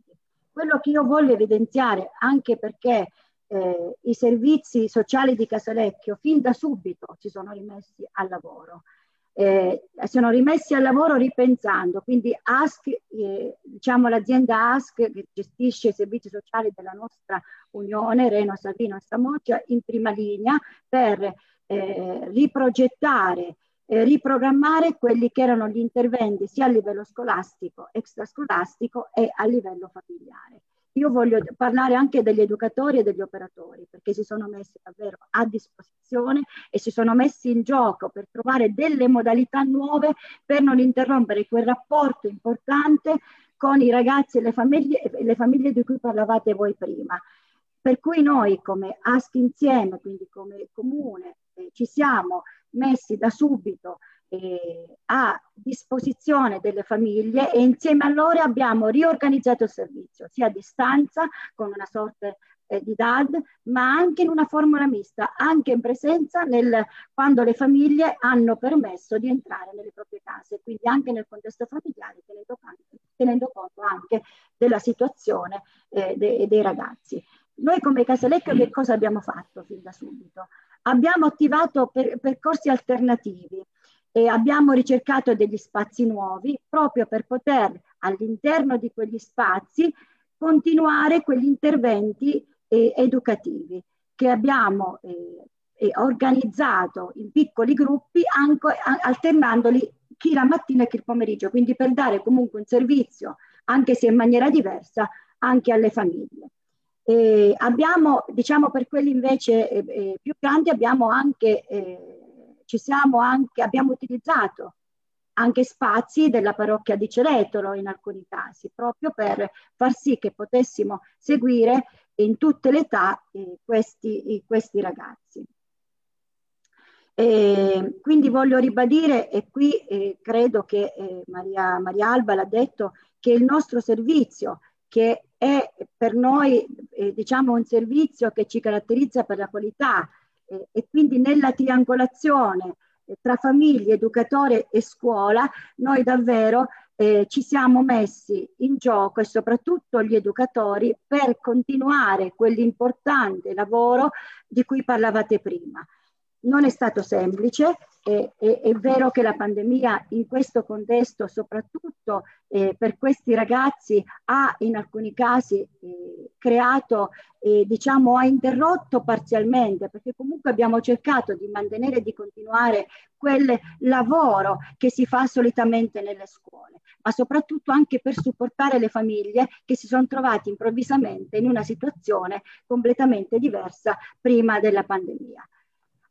Quello che io voglio evidenziare, anche perché eh, i servizi sociali di Casalecchio fin da subito si sono rimessi al lavoro. Eh, sono rimessi al lavoro ripensando, quindi ASC, eh, diciamo l'azienda ASC che gestisce i servizi sociali della nostra Unione, Reno, Salvino e Samoggia, in prima linea per eh, riprogettare eh, riprogrammare quelli che erano gli interventi sia a livello scolastico, extrascolastico e a livello familiare. Io voglio parlare anche degli educatori e degli operatori perché si sono messi davvero a disposizione e si sono messi in gioco per trovare delle modalità nuove per non interrompere quel rapporto importante con i ragazzi e le famiglie, le famiglie di cui parlavate voi prima. Per cui noi come ASC insieme, quindi come comune, eh, ci siamo messi da subito eh, a disposizione delle famiglie e insieme a loro abbiamo riorganizzato il servizio, sia a distanza con una sorta eh, di DAD, ma anche in una formula mista, anche in presenza nel, quando le famiglie hanno permesso di entrare nelle proprie case, quindi anche nel contesto familiare, tenendo, tenendo conto anche della situazione eh, de, dei ragazzi. Noi come Casalecchio che cosa abbiamo fatto fin da subito? Abbiamo attivato per, percorsi alternativi, e abbiamo ricercato degli spazi nuovi proprio per poter all'interno di quegli spazi continuare quegli interventi eh, educativi che abbiamo eh, organizzato in piccoli gruppi anche, alternandoli chi la mattina e chi il pomeriggio, quindi per dare comunque un servizio, anche se in maniera diversa, anche alle famiglie. Eh, abbiamo, diciamo per quelli invece eh, eh, più grandi, abbiamo anche eh, ci siamo anche, abbiamo utilizzato anche spazi della parrocchia di Ceretolo in alcuni casi, proprio per far sì che potessimo seguire in tutte le età eh, questi, questi, ragazzi. E quindi voglio ribadire, e qui eh, credo che eh, Maria, Maria Alba l'ha detto, che il nostro servizio che è per noi eh, diciamo un servizio che ci caratterizza per la qualità eh, e quindi nella triangolazione eh, tra famiglie, educatore e scuola noi davvero eh, ci siamo messi in gioco e soprattutto gli educatori per continuare quell'importante lavoro di cui parlavate prima. Non è stato semplice, è, è, è, vero che la pandemia in questo contesto, soprattutto eh, per questi ragazzi, ha in alcuni casi eh, creato, eh, diciamo, ha interrotto parzialmente, perché comunque abbiamo cercato di mantenere e di continuare quel lavoro che si fa solitamente nelle scuole, ma soprattutto anche per supportare le famiglie che si sono trovate improvvisamente in una situazione completamente diversa prima della pandemia.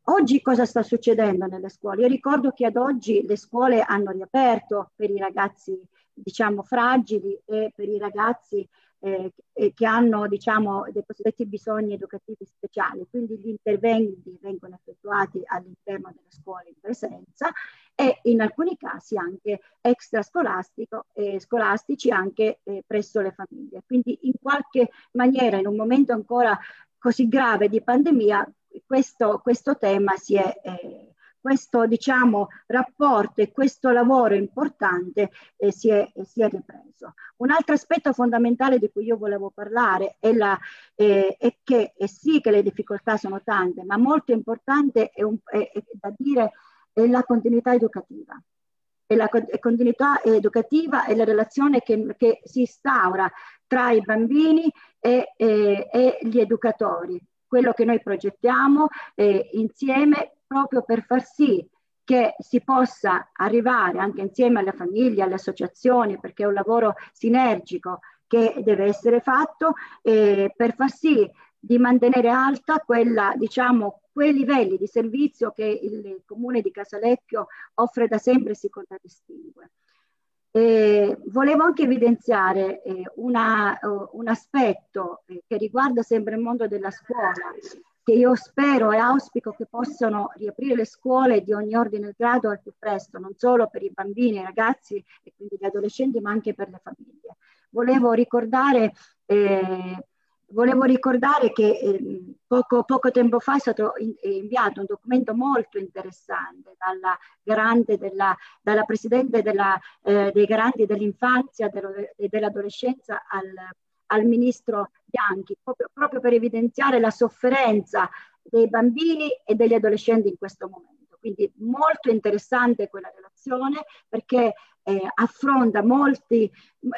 Oggi cosa sta succedendo nelle scuole? Io ricordo che ad oggi le scuole hanno riaperto per i ragazzi, diciamo, fragili e per i ragazzi eh, che hanno, diciamo, dei cosiddetti bisogni educativi speciali. Quindi gli interventi vengono effettuati all'interno delle scuole in presenza e in alcuni casi anche extrascolastico e scolastici anche eh, presso le famiglie. Quindi in qualche maniera, in un momento ancora così grave di pandemia, questo, questo tema si è, eh, questo diciamo, rapporto e questo lavoro importante eh, si, è, si, è, ripreso. Un altro aspetto fondamentale di cui io volevo parlare è, la, eh, è che è sì che le difficoltà sono tante, ma molto importante è, un, è, da dire è la continuità educativa e la continuità educativa e la relazione che, che si instaura tra i bambini e, e, e gli educatori quello che noi progettiamo eh, insieme proprio per far sì che si possa arrivare anche insieme alle famiglie, alle associazioni, perché è un lavoro sinergico che deve essere fatto eh, per far sì di mantenere alta quella, diciamo, quei livelli di servizio che il comune di Casalecchio offre da sempre e si contraddistingue. Eh, volevo anche evidenziare eh, una, uh, un aspetto eh, che riguarda sempre il mondo della scuola, che io spero e auspico che possano riaprire le scuole di ogni ordine e grado al più presto, non solo per i bambini, i ragazzi e quindi gli adolescenti, ma anche per le famiglie. Volevo ricordare eh, Volevo ricordare che eh, poco, poco, tempo fa è stato in, inviato un documento molto interessante dalla, della, dalla Presidente della, eh, dei garanti dell'infanzia e dell'adolescenza al, al Ministro Bianchi, proprio, proprio, per evidenziare la sofferenza dei bambini e degli adolescenti in questo momento. Quindi molto interessante quella relazione perché eh, affronta molti,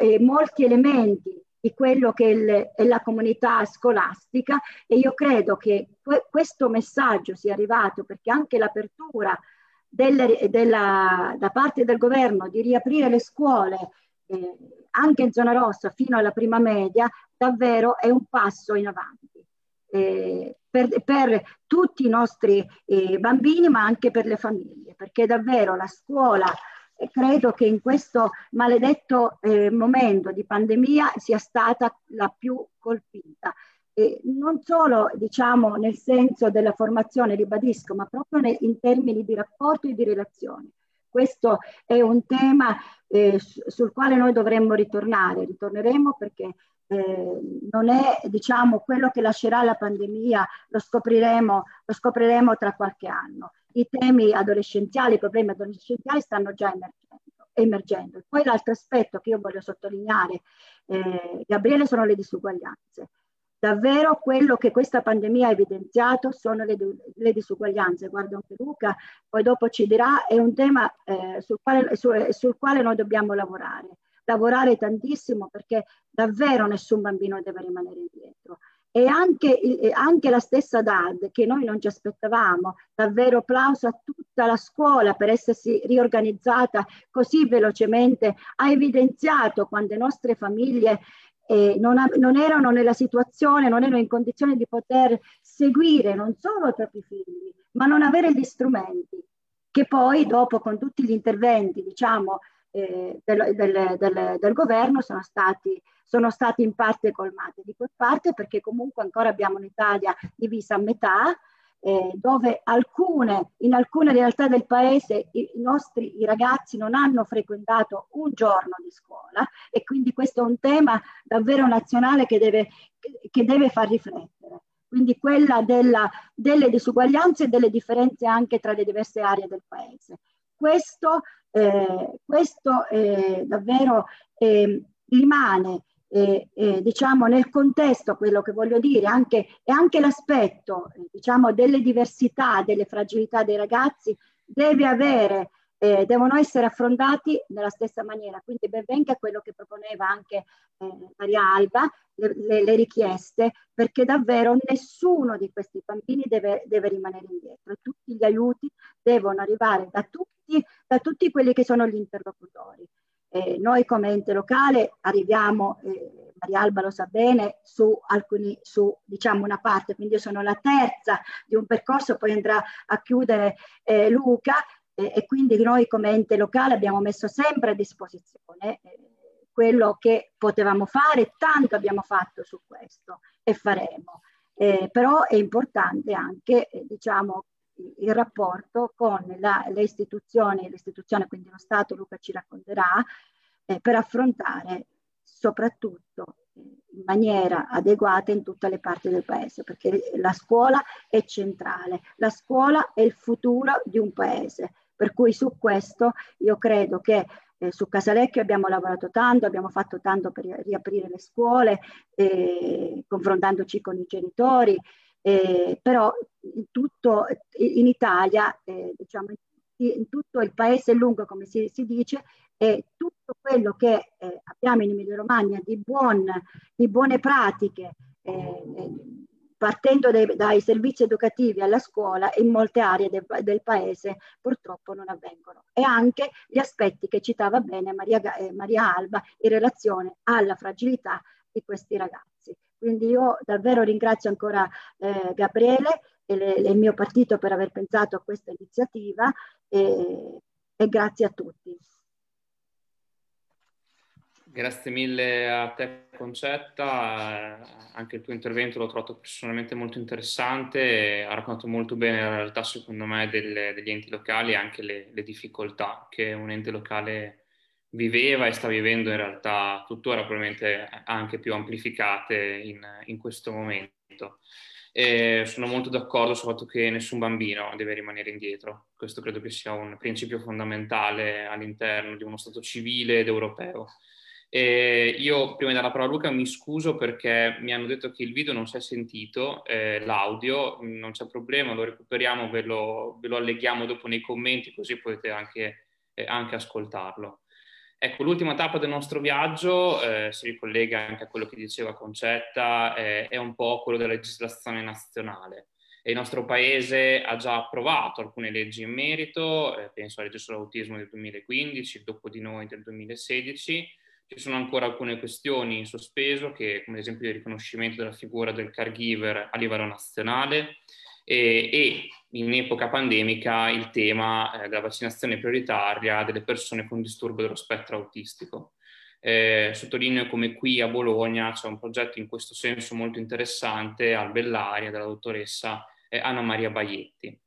eh, molti elementi di quello che è, il, è, la comunità scolastica e io credo che que- questo messaggio sia arrivato perché anche l'apertura da parte del governo di riaprire le scuole eh, anche in zona rossa fino alla prima media davvero è un passo in avanti. Eh, per, per, tutti i nostri eh, bambini ma anche per le famiglie perché davvero la scuola credo che in questo maledetto eh, momento di pandemia sia stata la più colpita. E non solo diciamo nel senso della formazione, ribadisco, ma proprio nel, in termini di rapporto e di relazioni. Questo è un tema eh, sul quale noi dovremmo ritornare, ritorneremo perché eh, non è diciamo quello che lascerà la pandemia, lo scopriremo, lo scopriremo tra qualche anno i temi adolescenziali, i problemi adolescenziali stanno già emergendo. emergendo. Poi l'altro aspetto che io voglio sottolineare, eh, Gabriele, sono le disuguaglianze. Davvero quello che questa pandemia ha evidenziato sono le, le disuguaglianze. Guardo anche Luca, poi dopo ci dirà, è un tema eh, sul, quale, su, sul quale noi dobbiamo lavorare. Lavorare tantissimo perché davvero nessun bambino deve rimanere indietro e anche, anche, la stessa DAD che noi non ci aspettavamo, davvero applauso a tutta la scuola per essersi riorganizzata così velocemente, ha evidenziato quando le nostre famiglie eh, non, non, erano nella situazione, non erano in condizione di poter seguire non solo i propri figli, ma non avere gli strumenti che poi dopo con tutti gli interventi, diciamo, eh, del, del, del, del, governo sono stati, sono stati in parte colmati. Dico in parte perché comunque ancora abbiamo un'Italia divisa a metà eh, dove alcune, in alcune realtà del paese i, i nostri i ragazzi non hanno frequentato un giorno di scuola e quindi questo è un tema davvero nazionale che deve, che deve far riflettere. Quindi quella della, delle disuguaglianze e delle differenze anche tra le diverse aree del paese. Questo, eh, questo eh, davvero eh, rimane eh, eh, diciamo nel contesto quello che voglio dire anche, e anche l'aspetto eh, diciamo delle diversità, delle fragilità dei ragazzi deve avere eh, devono essere affrontati nella stessa maniera. Quindi ben venga quello che proponeva anche eh, Maria Alba, le, le, le, richieste, perché davvero nessuno di questi bambini deve, deve, rimanere indietro. Tutti gli aiuti devono arrivare da tutti, da tutti quelli che sono gli interlocutori. Eh, noi come ente locale arriviamo, eh, Maria Alba lo sa bene, su alcuni, su diciamo una parte, quindi io sono la terza di un percorso, poi andrà a chiudere eh, Luca eh, e quindi noi come ente locale abbiamo messo sempre a disposizione eh, quello che potevamo fare, tanto abbiamo fatto su questo e faremo. Eh, però è importante anche diciamo, il rapporto con la, le istituzioni, l'istituzione, quindi lo Stato, Luca ci racconterà, eh, per affrontare soprattutto eh, in maniera adeguata in tutte le parti del paese, perché la scuola è centrale, la scuola è il futuro di un paese, per cui su questo io credo che eh, su Casalecchio abbiamo lavorato tanto, abbiamo fatto tanto per riaprire le scuole, eh, confrontandoci con i genitori, eh, però in, tutto, in Italia, eh, diciamo, in tutto il paese lungo, come si, si dice, e tutto quello che eh, abbiamo in Emilia Romagna di, buon, di buone pratiche, eh, eh, partendo dai, dai, servizi educativi alla scuola, in molte aree del, del, paese purtroppo non avvengono. E anche gli aspetti che citava bene Maria, eh, Maria Alba in relazione alla fragilità di questi ragazzi. Quindi io davvero ringrazio ancora eh, Gabriele e, le, il mio partito per aver pensato a questa iniziativa e, e grazie a tutti. Grazie mille a te Concetta, anche il tuo intervento l'ho trovato personalmente molto interessante, ha raccontato molto bene la realtà secondo me delle, degli enti locali e anche le, le difficoltà che un ente locale viveva e sta vivendo in realtà tuttora probabilmente anche più amplificate in, in questo momento. E sono molto d'accordo sul fatto che nessun bambino deve rimanere indietro. Questo credo che sia un principio fondamentale all'interno di uno Stato civile ed europeo. E io, prima di dare la parola a Luca, mi scuso perché mi hanno detto che il video non si è sentito, eh, l'audio, non c'è problema, lo recuperiamo, ve lo, ve lo, alleghiamo dopo nei commenti, così potete anche, eh, anche ascoltarlo. Ecco, l'ultima tappa del nostro viaggio eh, si ricollega anche a quello che diceva Concetta, eh, è un po' quello della legislazione nazionale. E il nostro paese ha già approvato alcune leggi in merito, eh, penso alla legge sull'autismo del 2015, dopo di noi del 2016. Ci sono ancora alcune questioni in sospeso, che, come ad esempio il riconoscimento della figura del caregiver a livello nazionale, e, e in epoca pandemica il tema eh, della vaccinazione prioritaria delle persone con disturbo dello spettro autistico. Eh, sottolineo come qui a Bologna c'è un progetto in questo senso molto interessante al Bellaria della dottoressa eh, Anna Maria Baietti.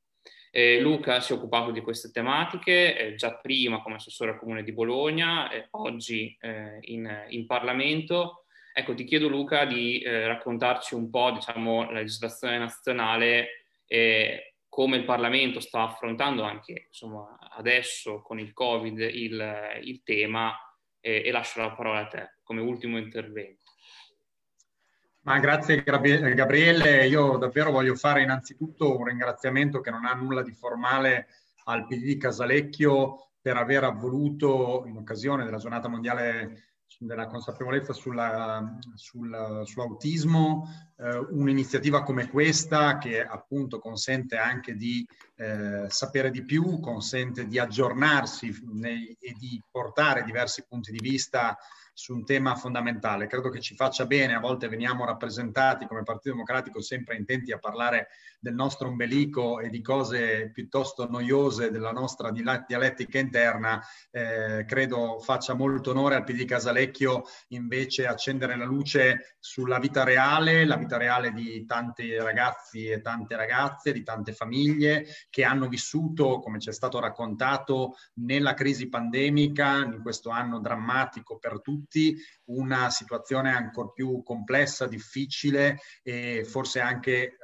Eh, Luca si è occupato di queste tematiche eh, già prima come assessore al Comune di Bologna, eh, oggi eh, in, in, Parlamento. Ecco, ti chiedo Luca di eh, raccontarci un po' diciamo, la legislazione nazionale e come il Parlamento sta affrontando anche insomma, adesso con il Covid il, il tema e, e lascio la parola a te come ultimo intervento. Ma grazie Gabriele, io davvero voglio fare innanzitutto un ringraziamento che non ha nulla di formale al PD di Casalecchio per aver voluto in occasione della giornata mondiale della consapevolezza sulla, sul, sull'autismo, eh, un'iniziativa come questa che appunto consente anche di eh, sapere di più, consente di aggiornarsi nei, e di portare diversi punti di vista su un tema fondamentale. Credo che ci faccia bene, a volte veniamo rappresentati come Partito Democratico sempre intenti a parlare del nostro ombelico e di cose piuttosto noiose della nostra dialettica interna. Eh, credo faccia molto onore al PD Casalecchio invece accendere la luce sulla vita reale, la vita reale di tanti ragazzi e tante ragazze, di tante famiglie che hanno vissuto, come ci è stato raccontato, nella crisi pandemica, in questo anno drammatico per tutti, una situazione ancora più complessa, difficile e forse anche eh,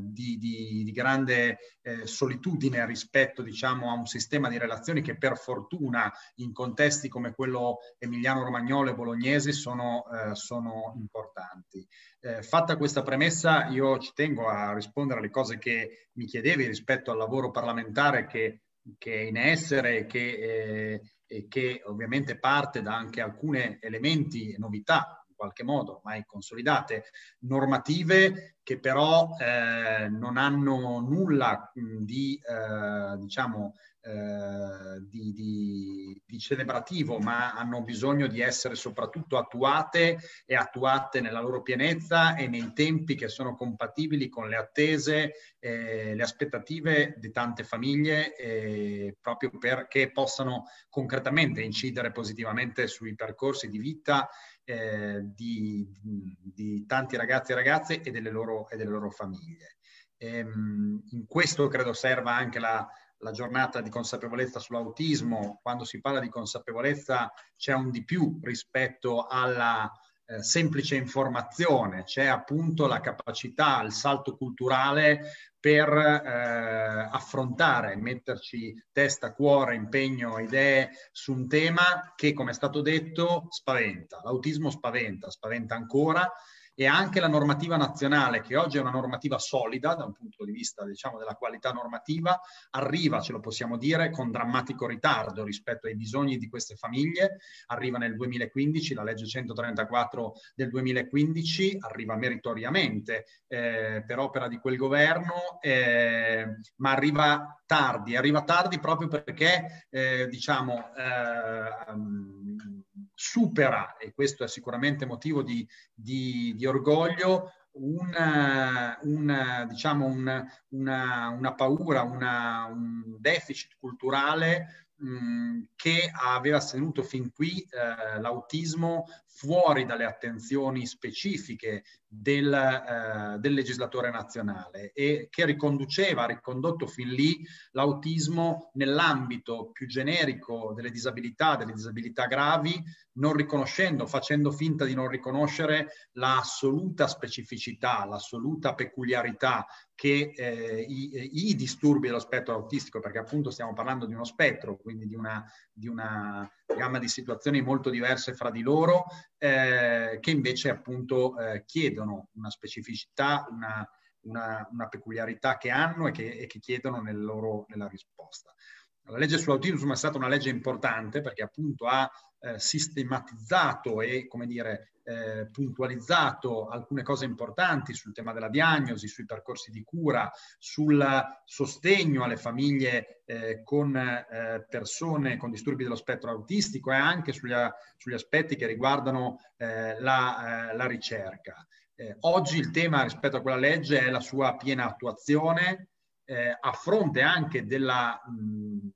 di, di, di, grande eh, solitudine rispetto diciamo, a un sistema di relazioni che per fortuna in contesti come quello emiliano-romagnolo e bolognese sono, eh, sono importanti. Eh, fatta questa premessa, io ci tengo a rispondere alle cose che mi chiedevi rispetto al lavoro parlamentare che, che è in essere e che, e che ovviamente parte da anche alcuni elementi e novità in qualche modo ormai consolidate, normative che però eh, non hanno nulla di, eh, diciamo, eh, di, di, di, celebrativo, ma hanno bisogno di essere soprattutto attuate e attuate nella loro pienezza e nei tempi che sono compatibili con le attese, eh, le aspettative di tante famiglie, eh, proprio perché possano concretamente incidere positivamente sui percorsi di vita eh, di, di, tanti ragazzi e ragazze e delle loro, e delle loro famiglie. Ehm, in questo credo serva anche la, la giornata di consapevolezza sull'autismo, quando si parla di consapevolezza c'è un di più rispetto alla eh, semplice informazione, c'è appunto la capacità, il salto culturale per eh, affrontare, metterci testa, cuore, impegno, idee su un tema che, come è stato detto, spaventa. L'autismo spaventa, spaventa ancora e anche la normativa nazionale, che oggi è una normativa solida da un punto di vista diciamo, della qualità normativa, arriva, ce lo possiamo dire, con drammatico ritardo rispetto ai bisogni di queste famiglie. Arriva nel 2015, la legge 134 del 2015, arriva meritoriamente eh, per opera di quel governo, eh, ma arriva tardi, arriva tardi proprio perché, eh, diciamo, eh, supera, e questo è sicuramente motivo di, di, di orgoglio, una, una, diciamo una, una paura, un deficit culturale che aveva tenuto fin qui eh, l'autismo fuori dalle attenzioni specifiche del, eh, del, legislatore nazionale e che riconduceva, ha ricondotto fin lì l'autismo nell'ambito più generico delle disabilità, delle disabilità gravi, non riconoscendo, facendo finta di non riconoscere l'assoluta specificità, l'assoluta peculiarità che eh, i, i, disturbi dello spettro autistico, perché appunto stiamo parlando di uno spettro, quindi di una, di una gamma di situazioni molto diverse fra di loro, eh, che invece appunto eh, chiedono una specificità, una, una, una, peculiarità che hanno e che, e che chiedono nel loro, nella risposta. La legge sull'autismo è stata una legge importante perché appunto ha eh, sistematizzato e, come dire, eh, puntualizzato alcune cose importanti sul tema della diagnosi, sui percorsi di cura, sul sostegno alle famiglie eh, con eh, persone con disturbi dello spettro autistico e anche sugli, sugli aspetti che riguardano eh, la, eh, la, ricerca. oggi il tema rispetto a quella legge è la sua piena attuazione a fronte anche della... Mh,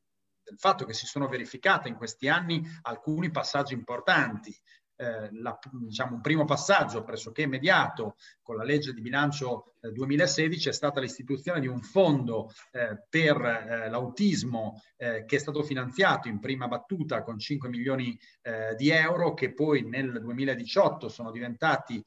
del fatto che si sono verificate in questi anni alcuni passaggi importanti. Eh, la, diciamo, un primo passaggio pressoché immediato con la legge di bilancio eh, 2016 è stata l'istituzione di un fondo eh, per eh, l'autismo eh, che è stato finanziato in prima battuta con 5 milioni eh, di euro che poi nel 2018 sono diventati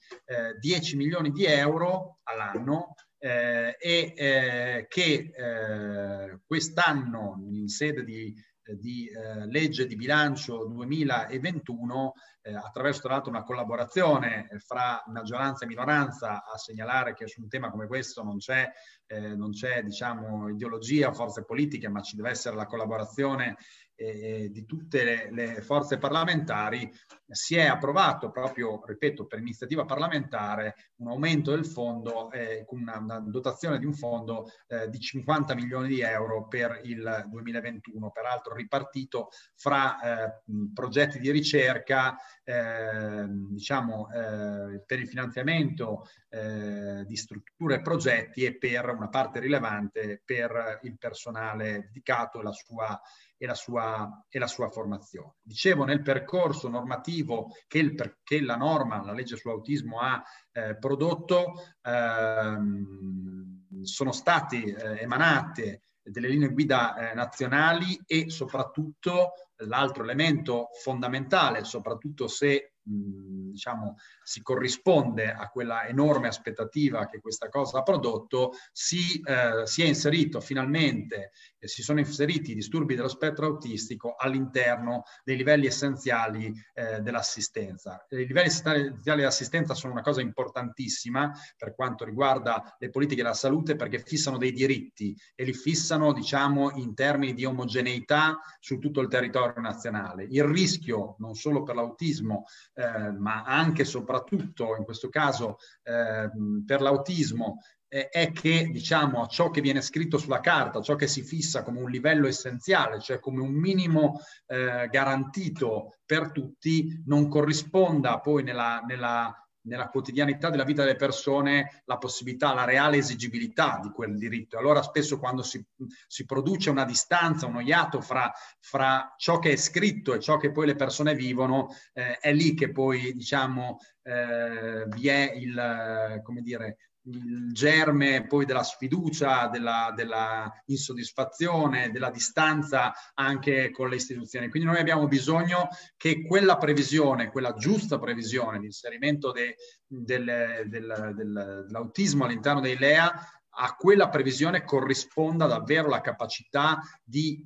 10 milioni di euro all'anno eh, e eh, che eh, quest'anno in sede di, di eh, legge di bilancio 2021 eh, attraverso tra l'altro una collaborazione fra maggioranza e minoranza a segnalare che su un tema come questo non c'è, eh, non c'è diciamo, ideologia o forze politiche ma ci deve essere la collaborazione e di tutte le, le, forze parlamentari, si è approvato proprio, ripeto, per iniziativa parlamentare un aumento del fondo eh, con una, una, dotazione di un fondo eh, di 50 milioni di euro per il 2021, peraltro ripartito fra eh, progetti di ricerca, ehm, diciamo, eh, per il finanziamento eh, di strutture e progetti e per una parte rilevante per il personale dedicato e la sua e la sua, e la sua formazione. Dicevo, nel percorso normativo che, il, che la norma, la legge sull'autismo ha eh, prodotto, ehm, sono stati eh, emanate delle linee guida eh, nazionali e soprattutto l'altro elemento fondamentale, soprattutto se diciamo, si corrisponde a quella enorme aspettativa che questa cosa ha prodotto, si, eh, si è inserito finalmente, eh, si sono inseriti i disturbi dello spettro autistico all'interno dei livelli essenziali eh, dell'assistenza. I livelli essenziali dell'assistenza sono una cosa importantissima per quanto riguarda le politiche della salute perché fissano dei diritti e li fissano, diciamo, in termini di omogeneità su tutto il territorio nazionale. Il rischio, non solo per l'autismo, eh, ma anche e soprattutto in questo caso eh, per l'autismo, eh, è che diciamo ciò che viene scritto sulla carta, ciò che si fissa come un livello essenziale, cioè come un minimo eh, garantito per tutti, non corrisponda poi nella, nella nella quotidianità della vita delle persone la possibilità, la reale esigibilità di quel diritto. Allora spesso quando si, si produce una distanza, uno iato fra, fra, ciò che è scritto e ciò che poi le persone vivono, eh, è lì che poi diciamo eh, vi è il, come dire, il germe poi della sfiducia, della, della, insoddisfazione, della distanza anche con le istituzioni. Quindi noi abbiamo bisogno che quella previsione, quella giusta previsione di inserimento de, del, del, del, dell'autismo all'interno dei LEA, a quella previsione corrisponda davvero la capacità di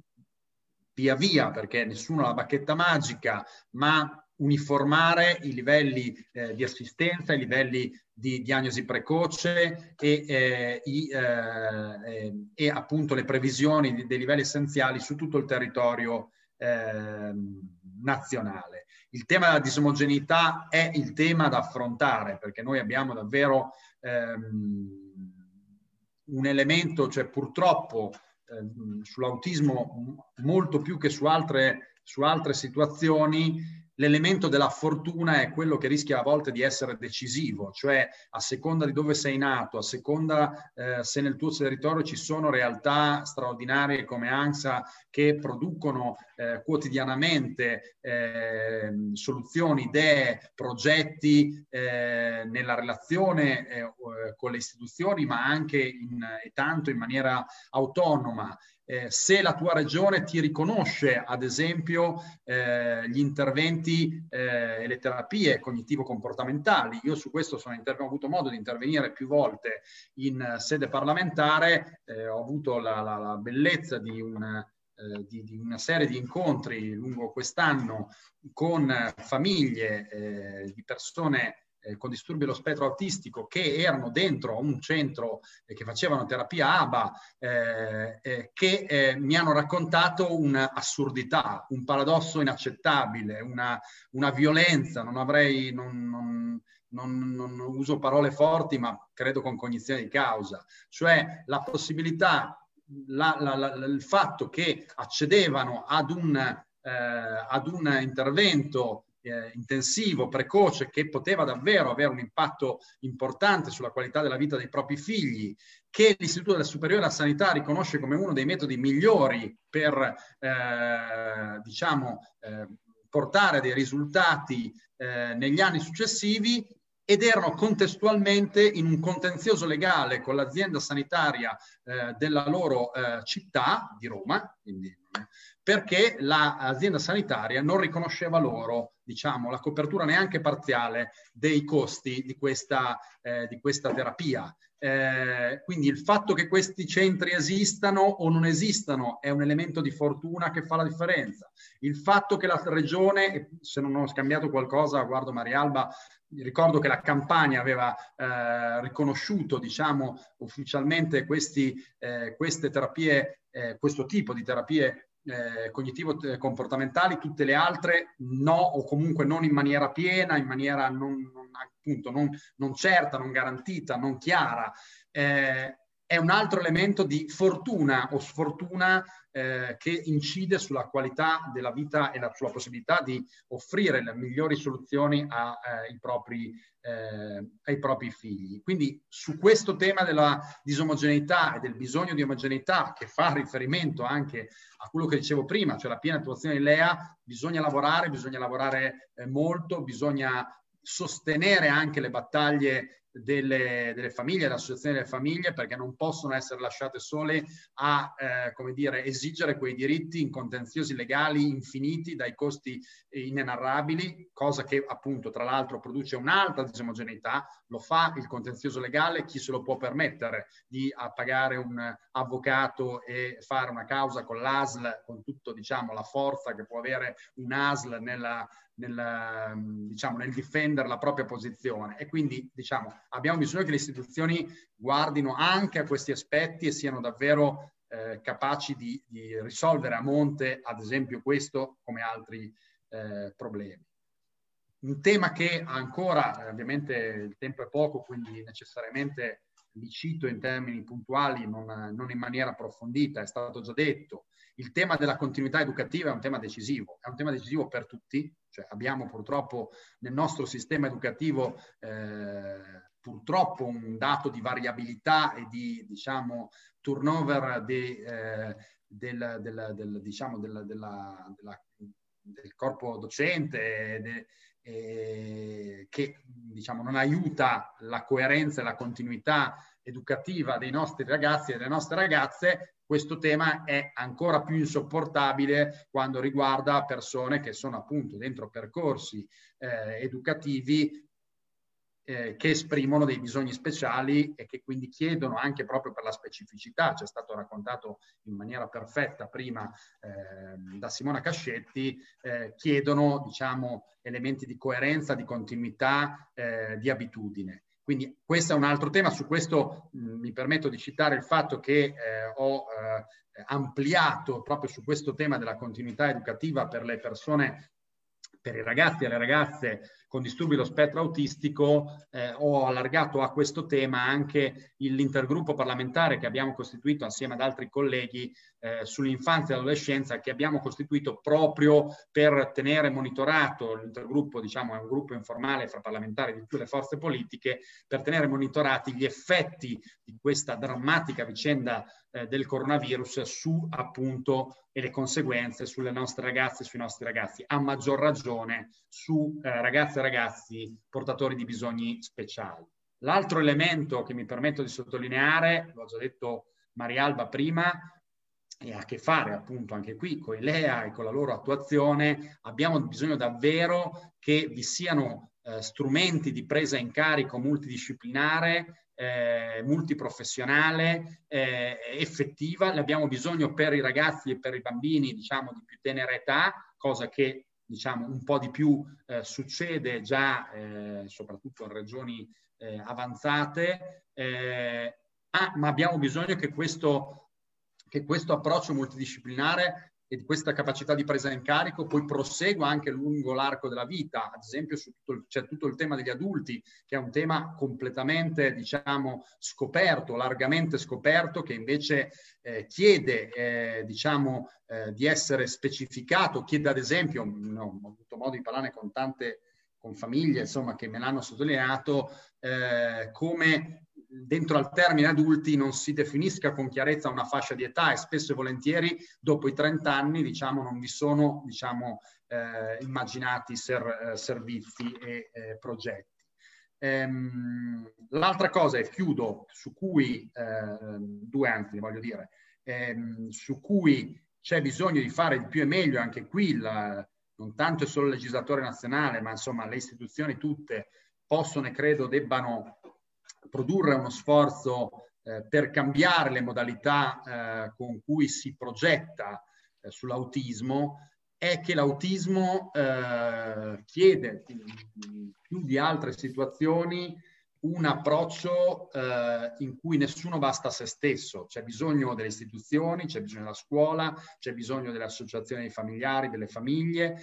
via via, perché nessuno ha la bacchetta magica, ma uniformare i livelli eh, di assistenza, i livelli di diagnosi precoce e, eh, i, eh, e appunto le previsioni dei livelli essenziali su tutto il territorio ehm, nazionale. Il tema della disomogeneità è il tema da affrontare perché noi abbiamo davvero ehm, un elemento, cioè purtroppo ehm, sull'autismo molto più che su altre, su altre situazioni l'elemento della fortuna è quello che rischia a volte di essere decisivo, cioè a seconda di dove sei nato, a seconda eh, se nel tuo territorio ci sono realtà straordinarie come ANSA che producono eh, quotidianamente eh, soluzioni, idee, progetti eh, nella relazione eh, con le istituzioni, ma anche in, e tanto in maniera autonoma eh, se la tua regione ti riconosce, ad esempio, eh, gli interventi eh, e le terapie cognitivo-comportamentali. Io su questo ho avuto modo di intervenire più volte in sede parlamentare, eh, ho avuto la, la, la bellezza di un, eh, di, di, una serie di incontri lungo quest'anno con famiglie eh, di persone eh, con disturbi dello spettro autistico che erano dentro un centro eh, che facevano terapia ABA eh, che mi hanno raccontato un'assurdità, un paradosso inaccettabile, una, una violenza, non avrei, non, non, non, non, uso parole forti, ma credo con cognizione di causa, cioè la possibilità, la, la, la, il fatto che accedevano ad un, eh, ad un intervento eh, intensivo, precoce, che poteva davvero avere un impatto importante sulla qualità della vita dei propri figli, che l'Istituto della Superiore alla Sanità riconosce come uno dei metodi migliori per, eh, diciamo, eh, portare dei risultati eh, negli anni successivi ed erano contestualmente in un contenzioso legale con l'azienda sanitaria eh, della loro eh, città di Roma, quindi perché l'azienda sanitaria non riconosceva loro diciamo, la copertura neanche parziale dei costi di questa, eh, di questa terapia. Eh, quindi il fatto che questi centri esistano o non esistano è un elemento di fortuna che fa la differenza. Il fatto che la regione, se non ho scambiato qualcosa, guardo Marialba, ricordo che la campagna aveva eh, riconosciuto, diciamo, ufficialmente questi, eh, queste terapie, eh, questo tipo di terapie eh, cognitivo-comportamentali, tutte le altre no o comunque non in maniera piena, in maniera non, non, appunto, non, non certa, non garantita, non chiara. Eh, è un altro elemento di fortuna o sfortuna eh, che incide sulla qualità della vita e la, sulla possibilità di offrire le migliori soluzioni a, eh, propri, eh, ai propri figli. Quindi su questo tema della disomogeneità e del bisogno di omogeneità, che fa riferimento anche a quello che dicevo prima, cioè la piena attuazione di LEA, bisogna lavorare, bisogna lavorare eh, molto, bisogna sostenere anche le battaglie delle, delle famiglie, le associazioni delle famiglie, perché non possono essere lasciate sole a, eh, come dire, esigere quei diritti in contenziosi legali infiniti dai costi inenarrabili, cosa che appunto tra l'altro produce un'altra disomogeneità, lo fa il contenzioso legale, chi se lo può permettere di pagare un avvocato e fare una causa con l'ASL, con tutto diciamo la forza che può avere un ASL nella nel, diciamo, nel difendere la propria posizione e quindi diciamo, abbiamo bisogno che le istituzioni guardino anche a questi aspetti e siano davvero eh, capaci di, di, risolvere a monte, ad esempio, questo come altri eh, problemi. Un tema che ancora, ovviamente il tempo è poco, quindi necessariamente li cito in termini puntuali, non, non in maniera approfondita, è stato già detto, il tema della continuità educativa è un tema decisivo, è un tema decisivo per tutti, cioè abbiamo purtroppo nel nostro sistema educativo eh, purtroppo un dato di variabilità e di diciamo, turnover de, eh, del, del, del, diciamo, della, della, della, del, corpo docente de, eh, che diciamo, non aiuta la coerenza e la continuità educativa dei nostri ragazzi e delle nostre ragazze, questo tema è ancora più insopportabile quando riguarda persone che sono appunto dentro percorsi eh, educativi eh, che esprimono dei bisogni speciali e che quindi chiedono anche proprio per la specificità, ci è stato raccontato in maniera perfetta prima eh, da Simona Cascetti, eh, chiedono diciamo elementi di coerenza, di continuità, eh, di abitudine. Quindi questo è un altro tema, su questo mh, mi permetto di citare il fatto che eh, ho eh, ampliato proprio su questo tema della continuità educativa per le persone, per i ragazzi e le ragazze con disturbi dello spettro autistico eh, ho allargato a questo tema anche l'intergruppo parlamentare che abbiamo costituito assieme ad altri colleghi eh, sull'infanzia e l'adolescenza che abbiamo costituito proprio per tenere monitorato l'intergruppo, diciamo è un gruppo informale fra parlamentari di tutte le forze politiche, per tenere monitorati gli effetti di questa drammatica vicenda eh, del coronavirus su appunto e le conseguenze sulle nostre ragazze e sui nostri ragazzi, a maggior ragione su eh, ragazze ragazzi portatori di bisogni speciali. L'altro elemento che mi permetto di sottolineare, l'ho già detto Marialba prima, e ha a che fare appunto anche qui con i LEA e con la loro attuazione, abbiamo bisogno davvero che vi siano eh, strumenti di presa in carico multidisciplinare, eh, multiprofessionale, eh, effettiva. Ne abbiamo bisogno per i ragazzi e per i bambini, diciamo, di più tenera età, cosa che diciamo, un po' di più eh, succede già eh, soprattutto in regioni eh, avanzate, eh, ah, ma abbiamo bisogno che questo, che questo approccio multidisciplinare e questa capacità di presa in carico poi prosegua anche lungo l'arco della vita. Ad esempio tutto c'è tutto il tema degli adulti, che è un tema completamente, diciamo, scoperto, largamente scoperto, che invece eh, chiede, eh, diciamo, eh, di essere specificato, chiede ad esempio, no, ho avuto modo di parlare con tante con famiglie insomma, che me l'hanno sottolineato, eh, come dentro al termine adulti non si definisca con chiarezza una fascia di età e spesso e volentieri dopo i 30 anni diciamo, non vi sono diciamo, eh, immaginati ser, eh, servizi e eh, progetti. Ehm, l'altra cosa, e chiudo, su cui, ehm, due anzi voglio dire, ehm, su cui c'è bisogno di fare di più e meglio, anche qui il, non tanto solo il legislatore nazionale, ma insomma le istituzioni tutte possono e credo debbano produrre uno sforzo eh, per cambiare le modalità eh, con cui si progetta eh, sull'autismo è che l'autismo eh, chiede più di altre situazioni un approccio eh, in cui nessuno basta a se stesso, c'è bisogno delle istituzioni, c'è bisogno della scuola, c'è bisogno delle associazioni dei familiari, delle famiglie,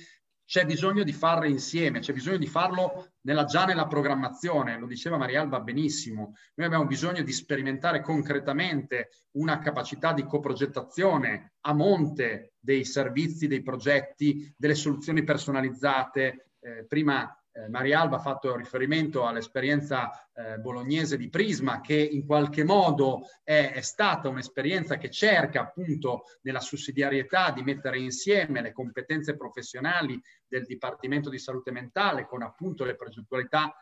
c'è bisogno di farlo insieme, c'è bisogno di farlo nella, già nella programmazione, lo diceva Marialba benissimo, noi abbiamo bisogno di sperimentare concretamente una capacità di coprogettazione a monte dei servizi, dei progetti, delle soluzioni personalizzate. Eh, prima eh, Marialba ha fatto riferimento all'esperienza eh, bolognese di Prisma, che in qualche modo è, è stata un'esperienza che cerca appunto nella sussidiarietà di mettere insieme le competenze professionali del Dipartimento di Salute Mentale con appunto le progettualità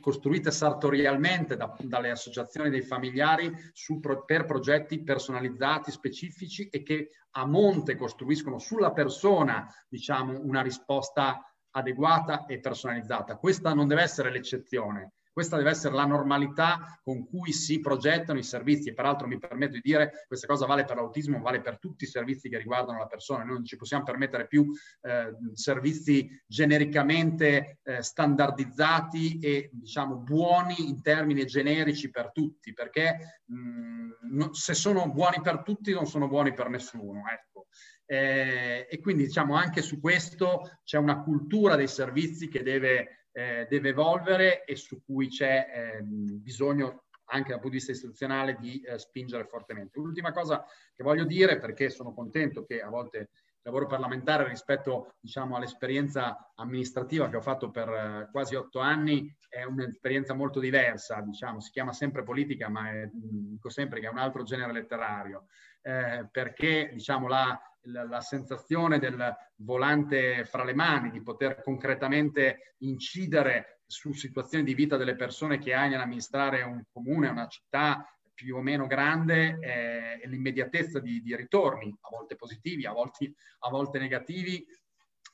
costruite sartorialmente da, dalle associazioni dei familiari su, per progetti personalizzati, specifici e che a monte costruiscono sulla persona, diciamo, una risposta adeguata e personalizzata. Questa non deve essere l'eccezione, questa deve essere la normalità con cui si progettano i servizi e peraltro mi permetto di dire questa cosa vale per l'autismo, vale per tutti i servizi che riguardano la persona. Noi non ci possiamo permettere più eh, servizi genericamente eh, standardizzati e diciamo buoni in termini generici per tutti, perché mh, se sono buoni per tutti non sono buoni per nessuno. Ecco. Eh, e quindi diciamo anche su questo c'è una cultura dei servizi che deve, eh, deve evolvere e su cui c'è eh, bisogno anche dal punto di vista istituzionale di eh, spingere fortemente. L'ultima cosa che voglio dire, perché sono contento che a volte lavoro parlamentare rispetto diciamo, all'esperienza amministrativa che ho fatto per eh, quasi otto anni è un'esperienza molto diversa, diciamo, si chiama sempre politica, ma è, dico sempre che è un altro genere letterario, eh, perché diciamo, la, la, la, sensazione del volante fra le mani, di poter concretamente incidere su situazioni di vita delle persone che hai nell'amministrare un comune, una città più o meno grande eh, e l'immediatezza di, di, ritorni, a volte positivi, a volte, a volte negativi,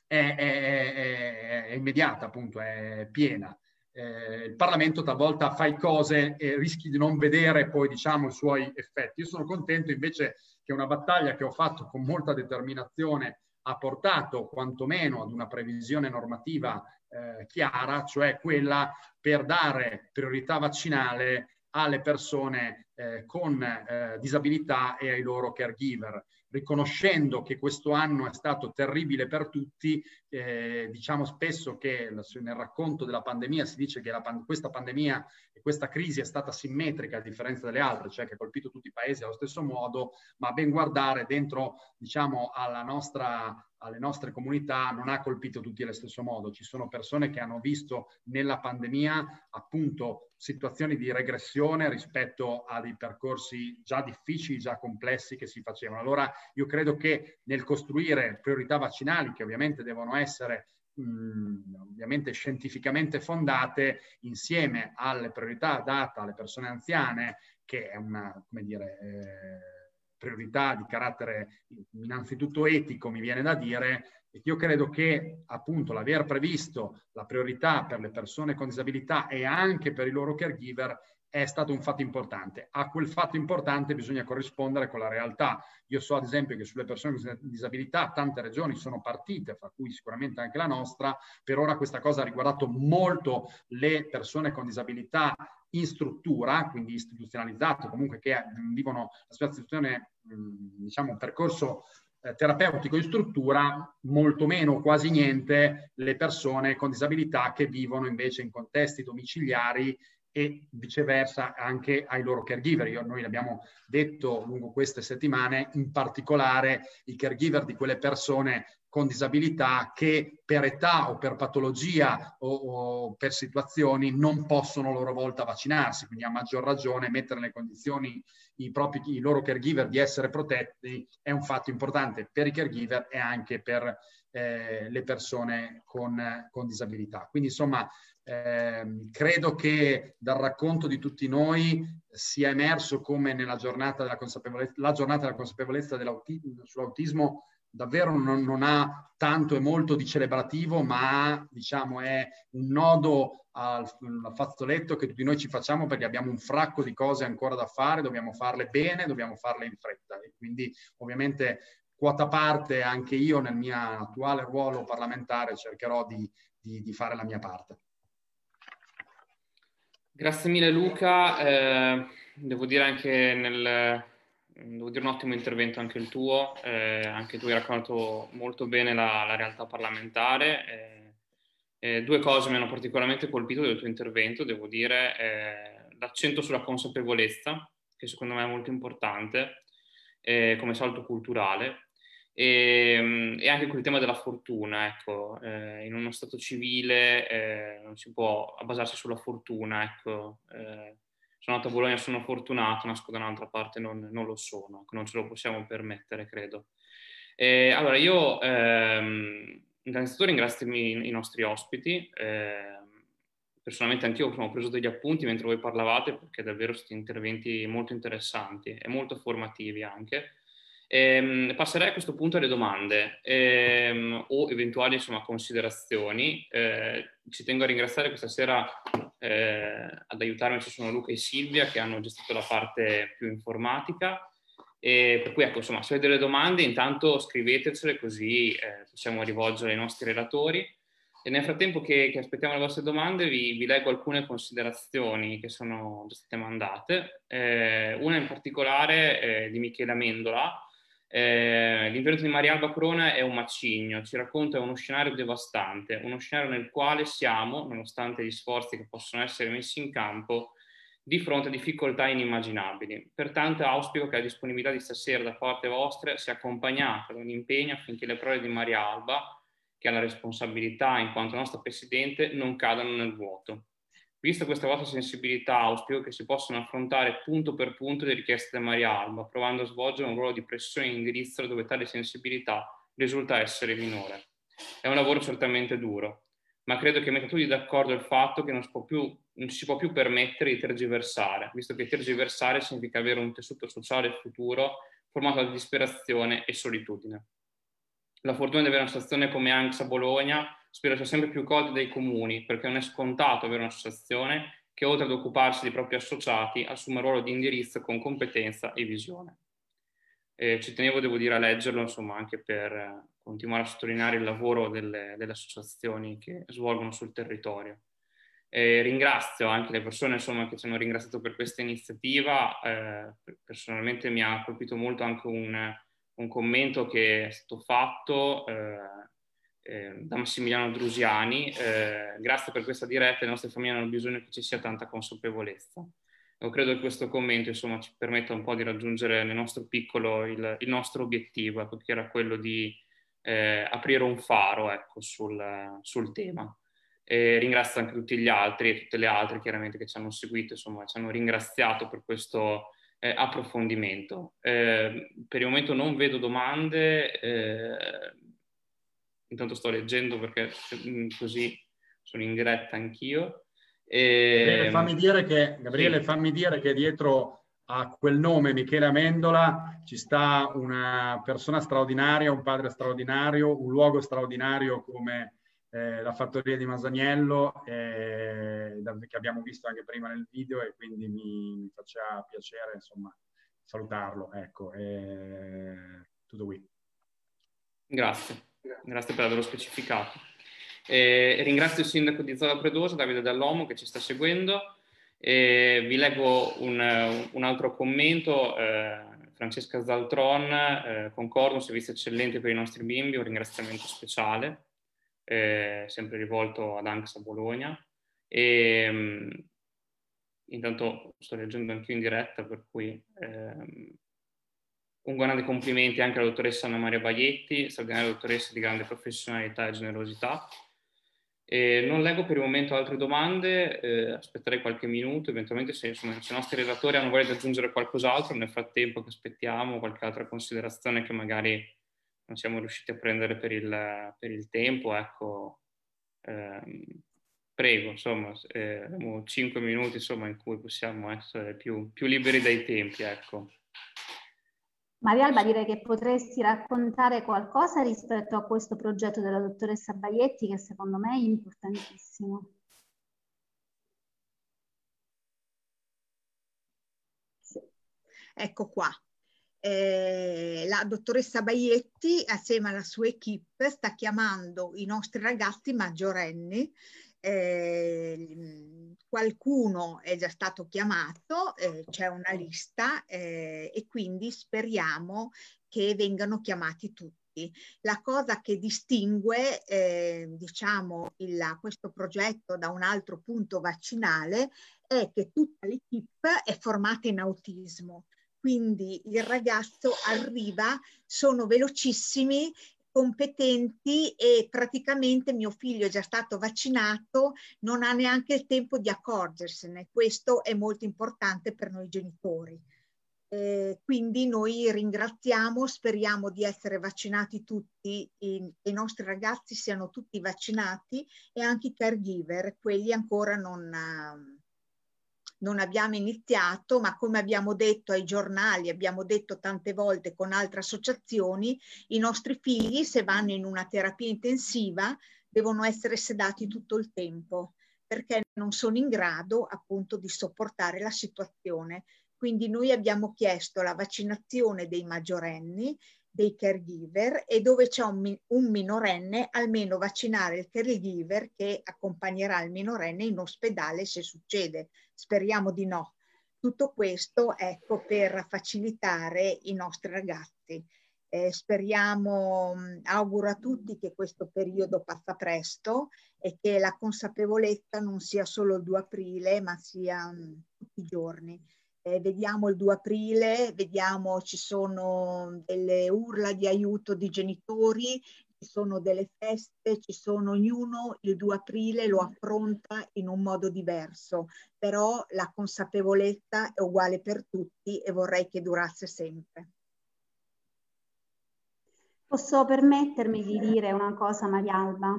è, è, è, è, immediata, appunto, è piena. Eh, il Parlamento talvolta fa cose e rischi di non vedere poi diciamo i suoi effetti. Io sono contento invece che una battaglia che ho fatto con molta determinazione ha portato quantomeno ad una previsione normativa eh, chiara, cioè quella per dare priorità vaccinale alle persone eh, con eh, disabilità e ai loro caregiver riconoscendo che questo anno è stato terribile per tutti, eh, diciamo spesso che nel racconto della pandemia si dice che la, questa pandemia e questa crisi è stata simmetrica a differenza delle altre, cioè che ha colpito tutti i paesi allo stesso modo, ma ben guardare dentro diciamo nostra alle nostre comunità non ha colpito tutti allo stesso modo. Ci sono persone che hanno visto nella pandemia appunto situazioni di regressione rispetto a dei percorsi già difficili, già complessi che si facevano. Allora io credo che nel costruire priorità vaccinali, che ovviamente devono essere mh, ovviamente scientificamente fondate, insieme alle priorità date alle persone anziane, che è una, come dire, eh, priorità di carattere innanzitutto etico, mi viene da dire, io credo che appunto l'aver previsto la priorità per le persone con disabilità e anche per i loro caregiver è stato un fatto importante. A quel fatto importante bisogna corrispondere con la realtà. Io so ad esempio che sulle persone con disabilità tante regioni sono partite, fra cui sicuramente anche la nostra. Per ora questa cosa ha riguardato molto le persone con disabilità in struttura, quindi istituzionalizzate, comunque che vivono la situazione, diciamo, un percorso eh, terapeutico in struttura, molto meno, quasi niente, le persone con disabilità che vivono invece in contesti domiciliari e viceversa anche ai loro caregiver. Io, noi l'abbiamo detto lungo queste settimane, in particolare i caregiver di quelle persone con disabilità che per età o per patologia o, o, per situazioni non possono a loro volta vaccinarsi, quindi a maggior ragione mettere nelle condizioni i, propri, i loro caregiver di essere protetti è un fatto importante per i caregiver e anche per eh, le persone con, con, disabilità. Quindi insomma eh, credo che dal racconto di tutti noi sia emerso come nella giornata della consapevolezza, la giornata della consapevolezza sull'autismo davvero non, non, ha tanto e molto di celebrativo, ma diciamo è un nodo al, al, fazzoletto che tutti noi ci facciamo perché abbiamo un fracco di cose ancora da fare, dobbiamo farle bene, dobbiamo farle in fretta e quindi ovviamente quota parte anche io nel mio attuale ruolo parlamentare cercherò di, di, di fare la mia parte. Grazie mille Luca, eh, devo dire anche nel, devo dire un ottimo intervento anche il tuo, eh, anche tu hai raccontato molto bene la, la realtà parlamentare. Eh, eh due cose mi hanno particolarmente colpito del tuo intervento, devo dire, eh, l'accento sulla consapevolezza, che secondo me è molto importante, eh, come salto culturale, e, ehm, e, anche quel tema della fortuna, ecco, eh, in uno stato civile eh, non si può basarsi sulla fortuna, ecco, eh, sono nato a Bologna, sono fortunato, nasco da un'altra parte, non, non lo sono, non ce lo possiamo permettere, credo. allora, io ehm, innanzitutto ringrazio i, nostri ospiti, ehm, personalmente anch'io ho preso degli appunti mentre voi parlavate perché davvero sono interventi molto interessanti e molto formativi anche. Ehm, passerei a questo punto alle domande ehm, o eventuali insomma, considerazioni. Eh, ci tengo a ringraziare questa sera eh, ad aiutarmi, ci sono Luca e Silvia che hanno gestito la parte più informatica. E per cui ecco, insomma, se avete delle domande intanto scrivetecele così eh, possiamo rivolgere ai nostri relatori. E nel frattempo che, che aspettiamo le vostre domande vi, vi, leggo alcune considerazioni che sono state mandate. Eh, una in particolare eh, di Michele Amendola, eh, l'intervento di Maria Alba Corona è un macigno, ci racconta uno scenario devastante, uno scenario nel quale siamo, nonostante gli sforzi che possono essere messi in campo, di fronte a difficoltà inimmaginabili. Pertanto auspico che la disponibilità di stasera da parte vostra sia accompagnata da un impegno affinché le parole di Maria Alba, che ha la responsabilità in quanto nostra Presidente, non cadano nel vuoto. Vista questa vostra sensibilità, auspico che si possano affrontare punto per punto le richieste di Maria Alba, provando a svolgere un ruolo di pressione e indirizzo dove tale sensibilità risulta essere minore. È un lavoro certamente duro, ma credo che metta tutti d'accordo il fatto che non si, più, non si può più permettere di tergiversare, visto che tergiversare significa avere un tessuto sociale futuro formato da disperazione e solitudine. La fortuna di avere una situazione come ANXA Bologna spero sia sempre più colta dai comuni, perché non è scontato avere un'associazione che oltre ad occuparsi dei propri associati assume un ruolo di indirizzo con competenza e visione. Eh, ci tenevo, devo dire, a leggerlo, insomma, anche per eh, continuare a sottolineare il lavoro delle, delle associazioni che svolgono sul territorio. Eh, ringrazio anche le persone insomma, che ci hanno ringraziato per questa iniziativa. Eh, personalmente mi ha colpito molto anche un, un commento che è stato fatto eh, eh, da Massimiliano Drusiani. Eh, grazie per questa diretta, le nostre famiglie hanno bisogno che ci sia tanta consapevolezza. Io credo che questo commento insomma, ci permetta un po' di raggiungere nel nostro piccolo il, il nostro obiettivo, ecco, che era quello di eh, aprire un faro ecco, sul, sul, tema. E ringrazio anche tutti gli altri e tutte le altre chiaramente che ci hanno seguito, insomma, ci hanno ringraziato per questo eh, approfondimento. Eh, per il momento non vedo domande, eh, intanto sto leggendo perché mm, così sono in diretta anch'io. E... Gabriele, fammi dire che, Gabriele, sì. fammi dire che dietro a quel nome Michele Amendola ci sta una persona straordinaria, un padre straordinario, un luogo straordinario come eh, la fattoria di Masaniello eh, che abbiamo visto anche prima nel video e quindi mi, mi faccia piacere insomma salutarlo. Ecco, eh, tutto qui. Grazie, grazie per averlo specificato. Eh, ringrazio il sindaco di Zola Predosa, Davide Dall'Omo, che ci sta seguendo. Eh, vi leggo un, un altro commento. Eh, Francesca Zaltron, eh, concordo, un servizio eccellente per i nostri bimbi, un ringraziamento speciale eh, sempre rivolto ad ANXA Bologna. E, mh, intanto sto leggendo anche in diretta, per cui ehm, un grande complimenti anche alla dottoressa Anna Maria Baietti, straordinaria dottoressa di grande professionalità e generosità. E non leggo per il momento altre domande, eh, aspetterei qualche minuto, eventualmente se, insomma, se i nostri relatori hanno voglia di aggiungere qualcos'altro, nel frattempo che aspettiamo qualche altra considerazione che magari non siamo riusciti a prendere per il, per il tempo, ecco, ehm, prego, insomma, eh, abbiamo cinque minuti insomma, in cui possiamo essere più, più liberi dai tempi, ecco. Maria Alba, direi che potresti raccontare qualcosa rispetto a questo progetto della dottoressa Baietti che secondo me è importantissimo. Ecco qua, eh, la dottoressa Baietti assieme alla sua equip sta chiamando i nostri ragazzi maggiorenni eh, qualcuno è già stato chiamato, eh, c'è una lista eh, e quindi speriamo che vengano chiamati tutti. La cosa che distingue eh, diciamo il, questo progetto da un altro punto vaccinale è che tutta l'equipe è formata in autismo. Quindi il ragazzo arriva, sono velocissimi competenti e praticamente mio figlio è già stato vaccinato, non ha neanche il tempo di accorgersene. Questo è molto importante per noi genitori. Eh, quindi noi ringraziamo, speriamo di essere vaccinati tutti, i, i, nostri ragazzi siano tutti vaccinati e anche i caregiver, quelli ancora non, non abbiamo iniziato, ma come abbiamo detto ai giornali, abbiamo detto tante volte con altre associazioni, i nostri figli se vanno in una terapia intensiva devono essere sedati tutto il tempo perché non sono in grado appunto di sopportare la situazione. Quindi noi abbiamo chiesto la vaccinazione dei maggiorenni dei caregiver e dove c'è un, un, minorenne almeno vaccinare il caregiver che accompagnerà il minorenne in ospedale se succede. Speriamo di no. Tutto questo ecco per facilitare i nostri ragazzi. Eh, speriamo, auguro a tutti che questo periodo passa presto e che la consapevolezza non sia solo il 2 aprile ma sia mh, tutti i giorni eh, vediamo il 2 aprile, vediamo ci sono delle urla di aiuto di genitori, ci sono delle feste, ci sono ognuno il 2 aprile lo affronta in un modo diverso, però la consapevolezza è uguale per tutti e vorrei che durasse sempre. Posso permettermi di dire una cosa, Marialba?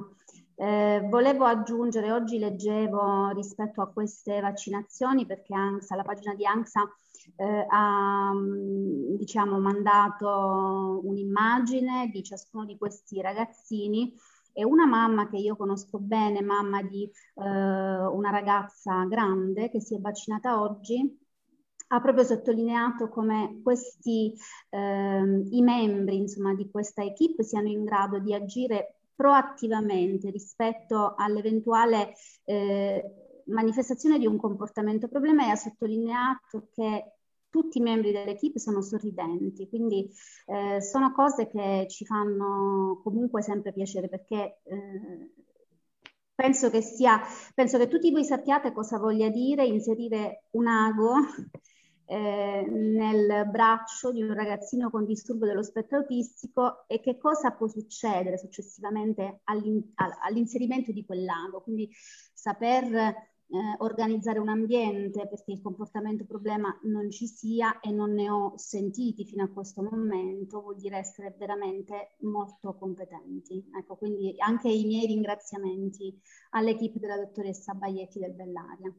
Eh, volevo aggiungere, oggi leggevo rispetto a queste vaccinazioni perché ANSA, la pagina di ANSA eh, ha mm, diciamo, mandato un'immagine di ciascuno di questi ragazzini. E una mamma che io conosco bene, mamma di eh, una ragazza grande che si è vaccinata oggi, ha proprio sottolineato come questi, eh, i membri insomma, di questa equipe siano in grado di agire proattivamente rispetto all'eventuale eh, manifestazione di un comportamento. Problema e ha sottolineato che tutti i membri dell'equipe sono sorridenti, quindi eh, sono cose che ci fanno comunque sempre piacere perché eh, penso che sia, penso che tutti voi sappiate cosa voglia dire inserire un ago eh, nel braccio di un ragazzino con disturbo dello spettro autistico e che cosa può succedere successivamente all'in- all'inserimento di quel lago. Quindi saper eh, organizzare un ambiente perché il comportamento problema non ci sia e non ne ho sentiti fino a questo momento vuol dire essere veramente molto competenti. Ecco, quindi anche i miei ringraziamenti all'equipe della dottoressa Baietti del Bellaria.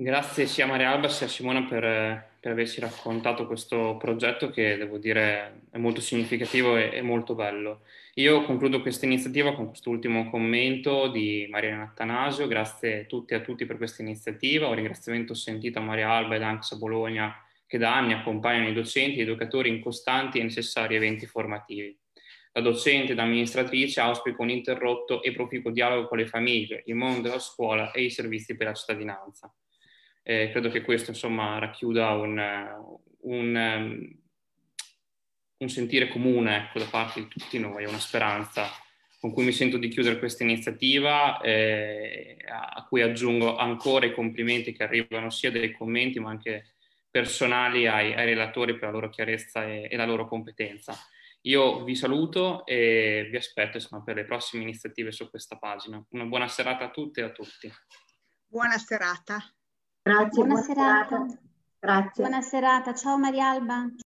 Grazie sia a Maria Alba sia a Simona per, per, averci raccontato questo progetto che devo dire è molto significativo e, e molto bello. Io concludo questa iniziativa con quest'ultimo commento di Mariana Attanasio. Grazie a tutti e a tutti per questa iniziativa. Un ringraziamento sentito a Maria Alba ed Anxa Bologna che da anni accompagnano i docenti e gli educatori in costanti e necessari eventi formativi. Da docente e da amministratrice auspico un interrotto e proficuo dialogo con le famiglie, il mondo della scuola e i servizi per la cittadinanza. Eh, credo che questo insomma racchiuda un, un, um, un sentire comune ecco, da parte di tutti noi, una speranza con cui mi sento di chiudere questa iniziativa, eh, a cui aggiungo ancora i complimenti che arrivano sia dai commenti ma anche personali ai, ai relatori per la loro chiarezza e, e, la loro competenza. Io vi saluto e vi aspetto insomma, per le prossime iniziative su questa pagina. Una buona serata a tutte e a tutti. Buona serata. Grazie, buona, buona serata. serata. Grazie. Buona serata, ciao Maria Alba.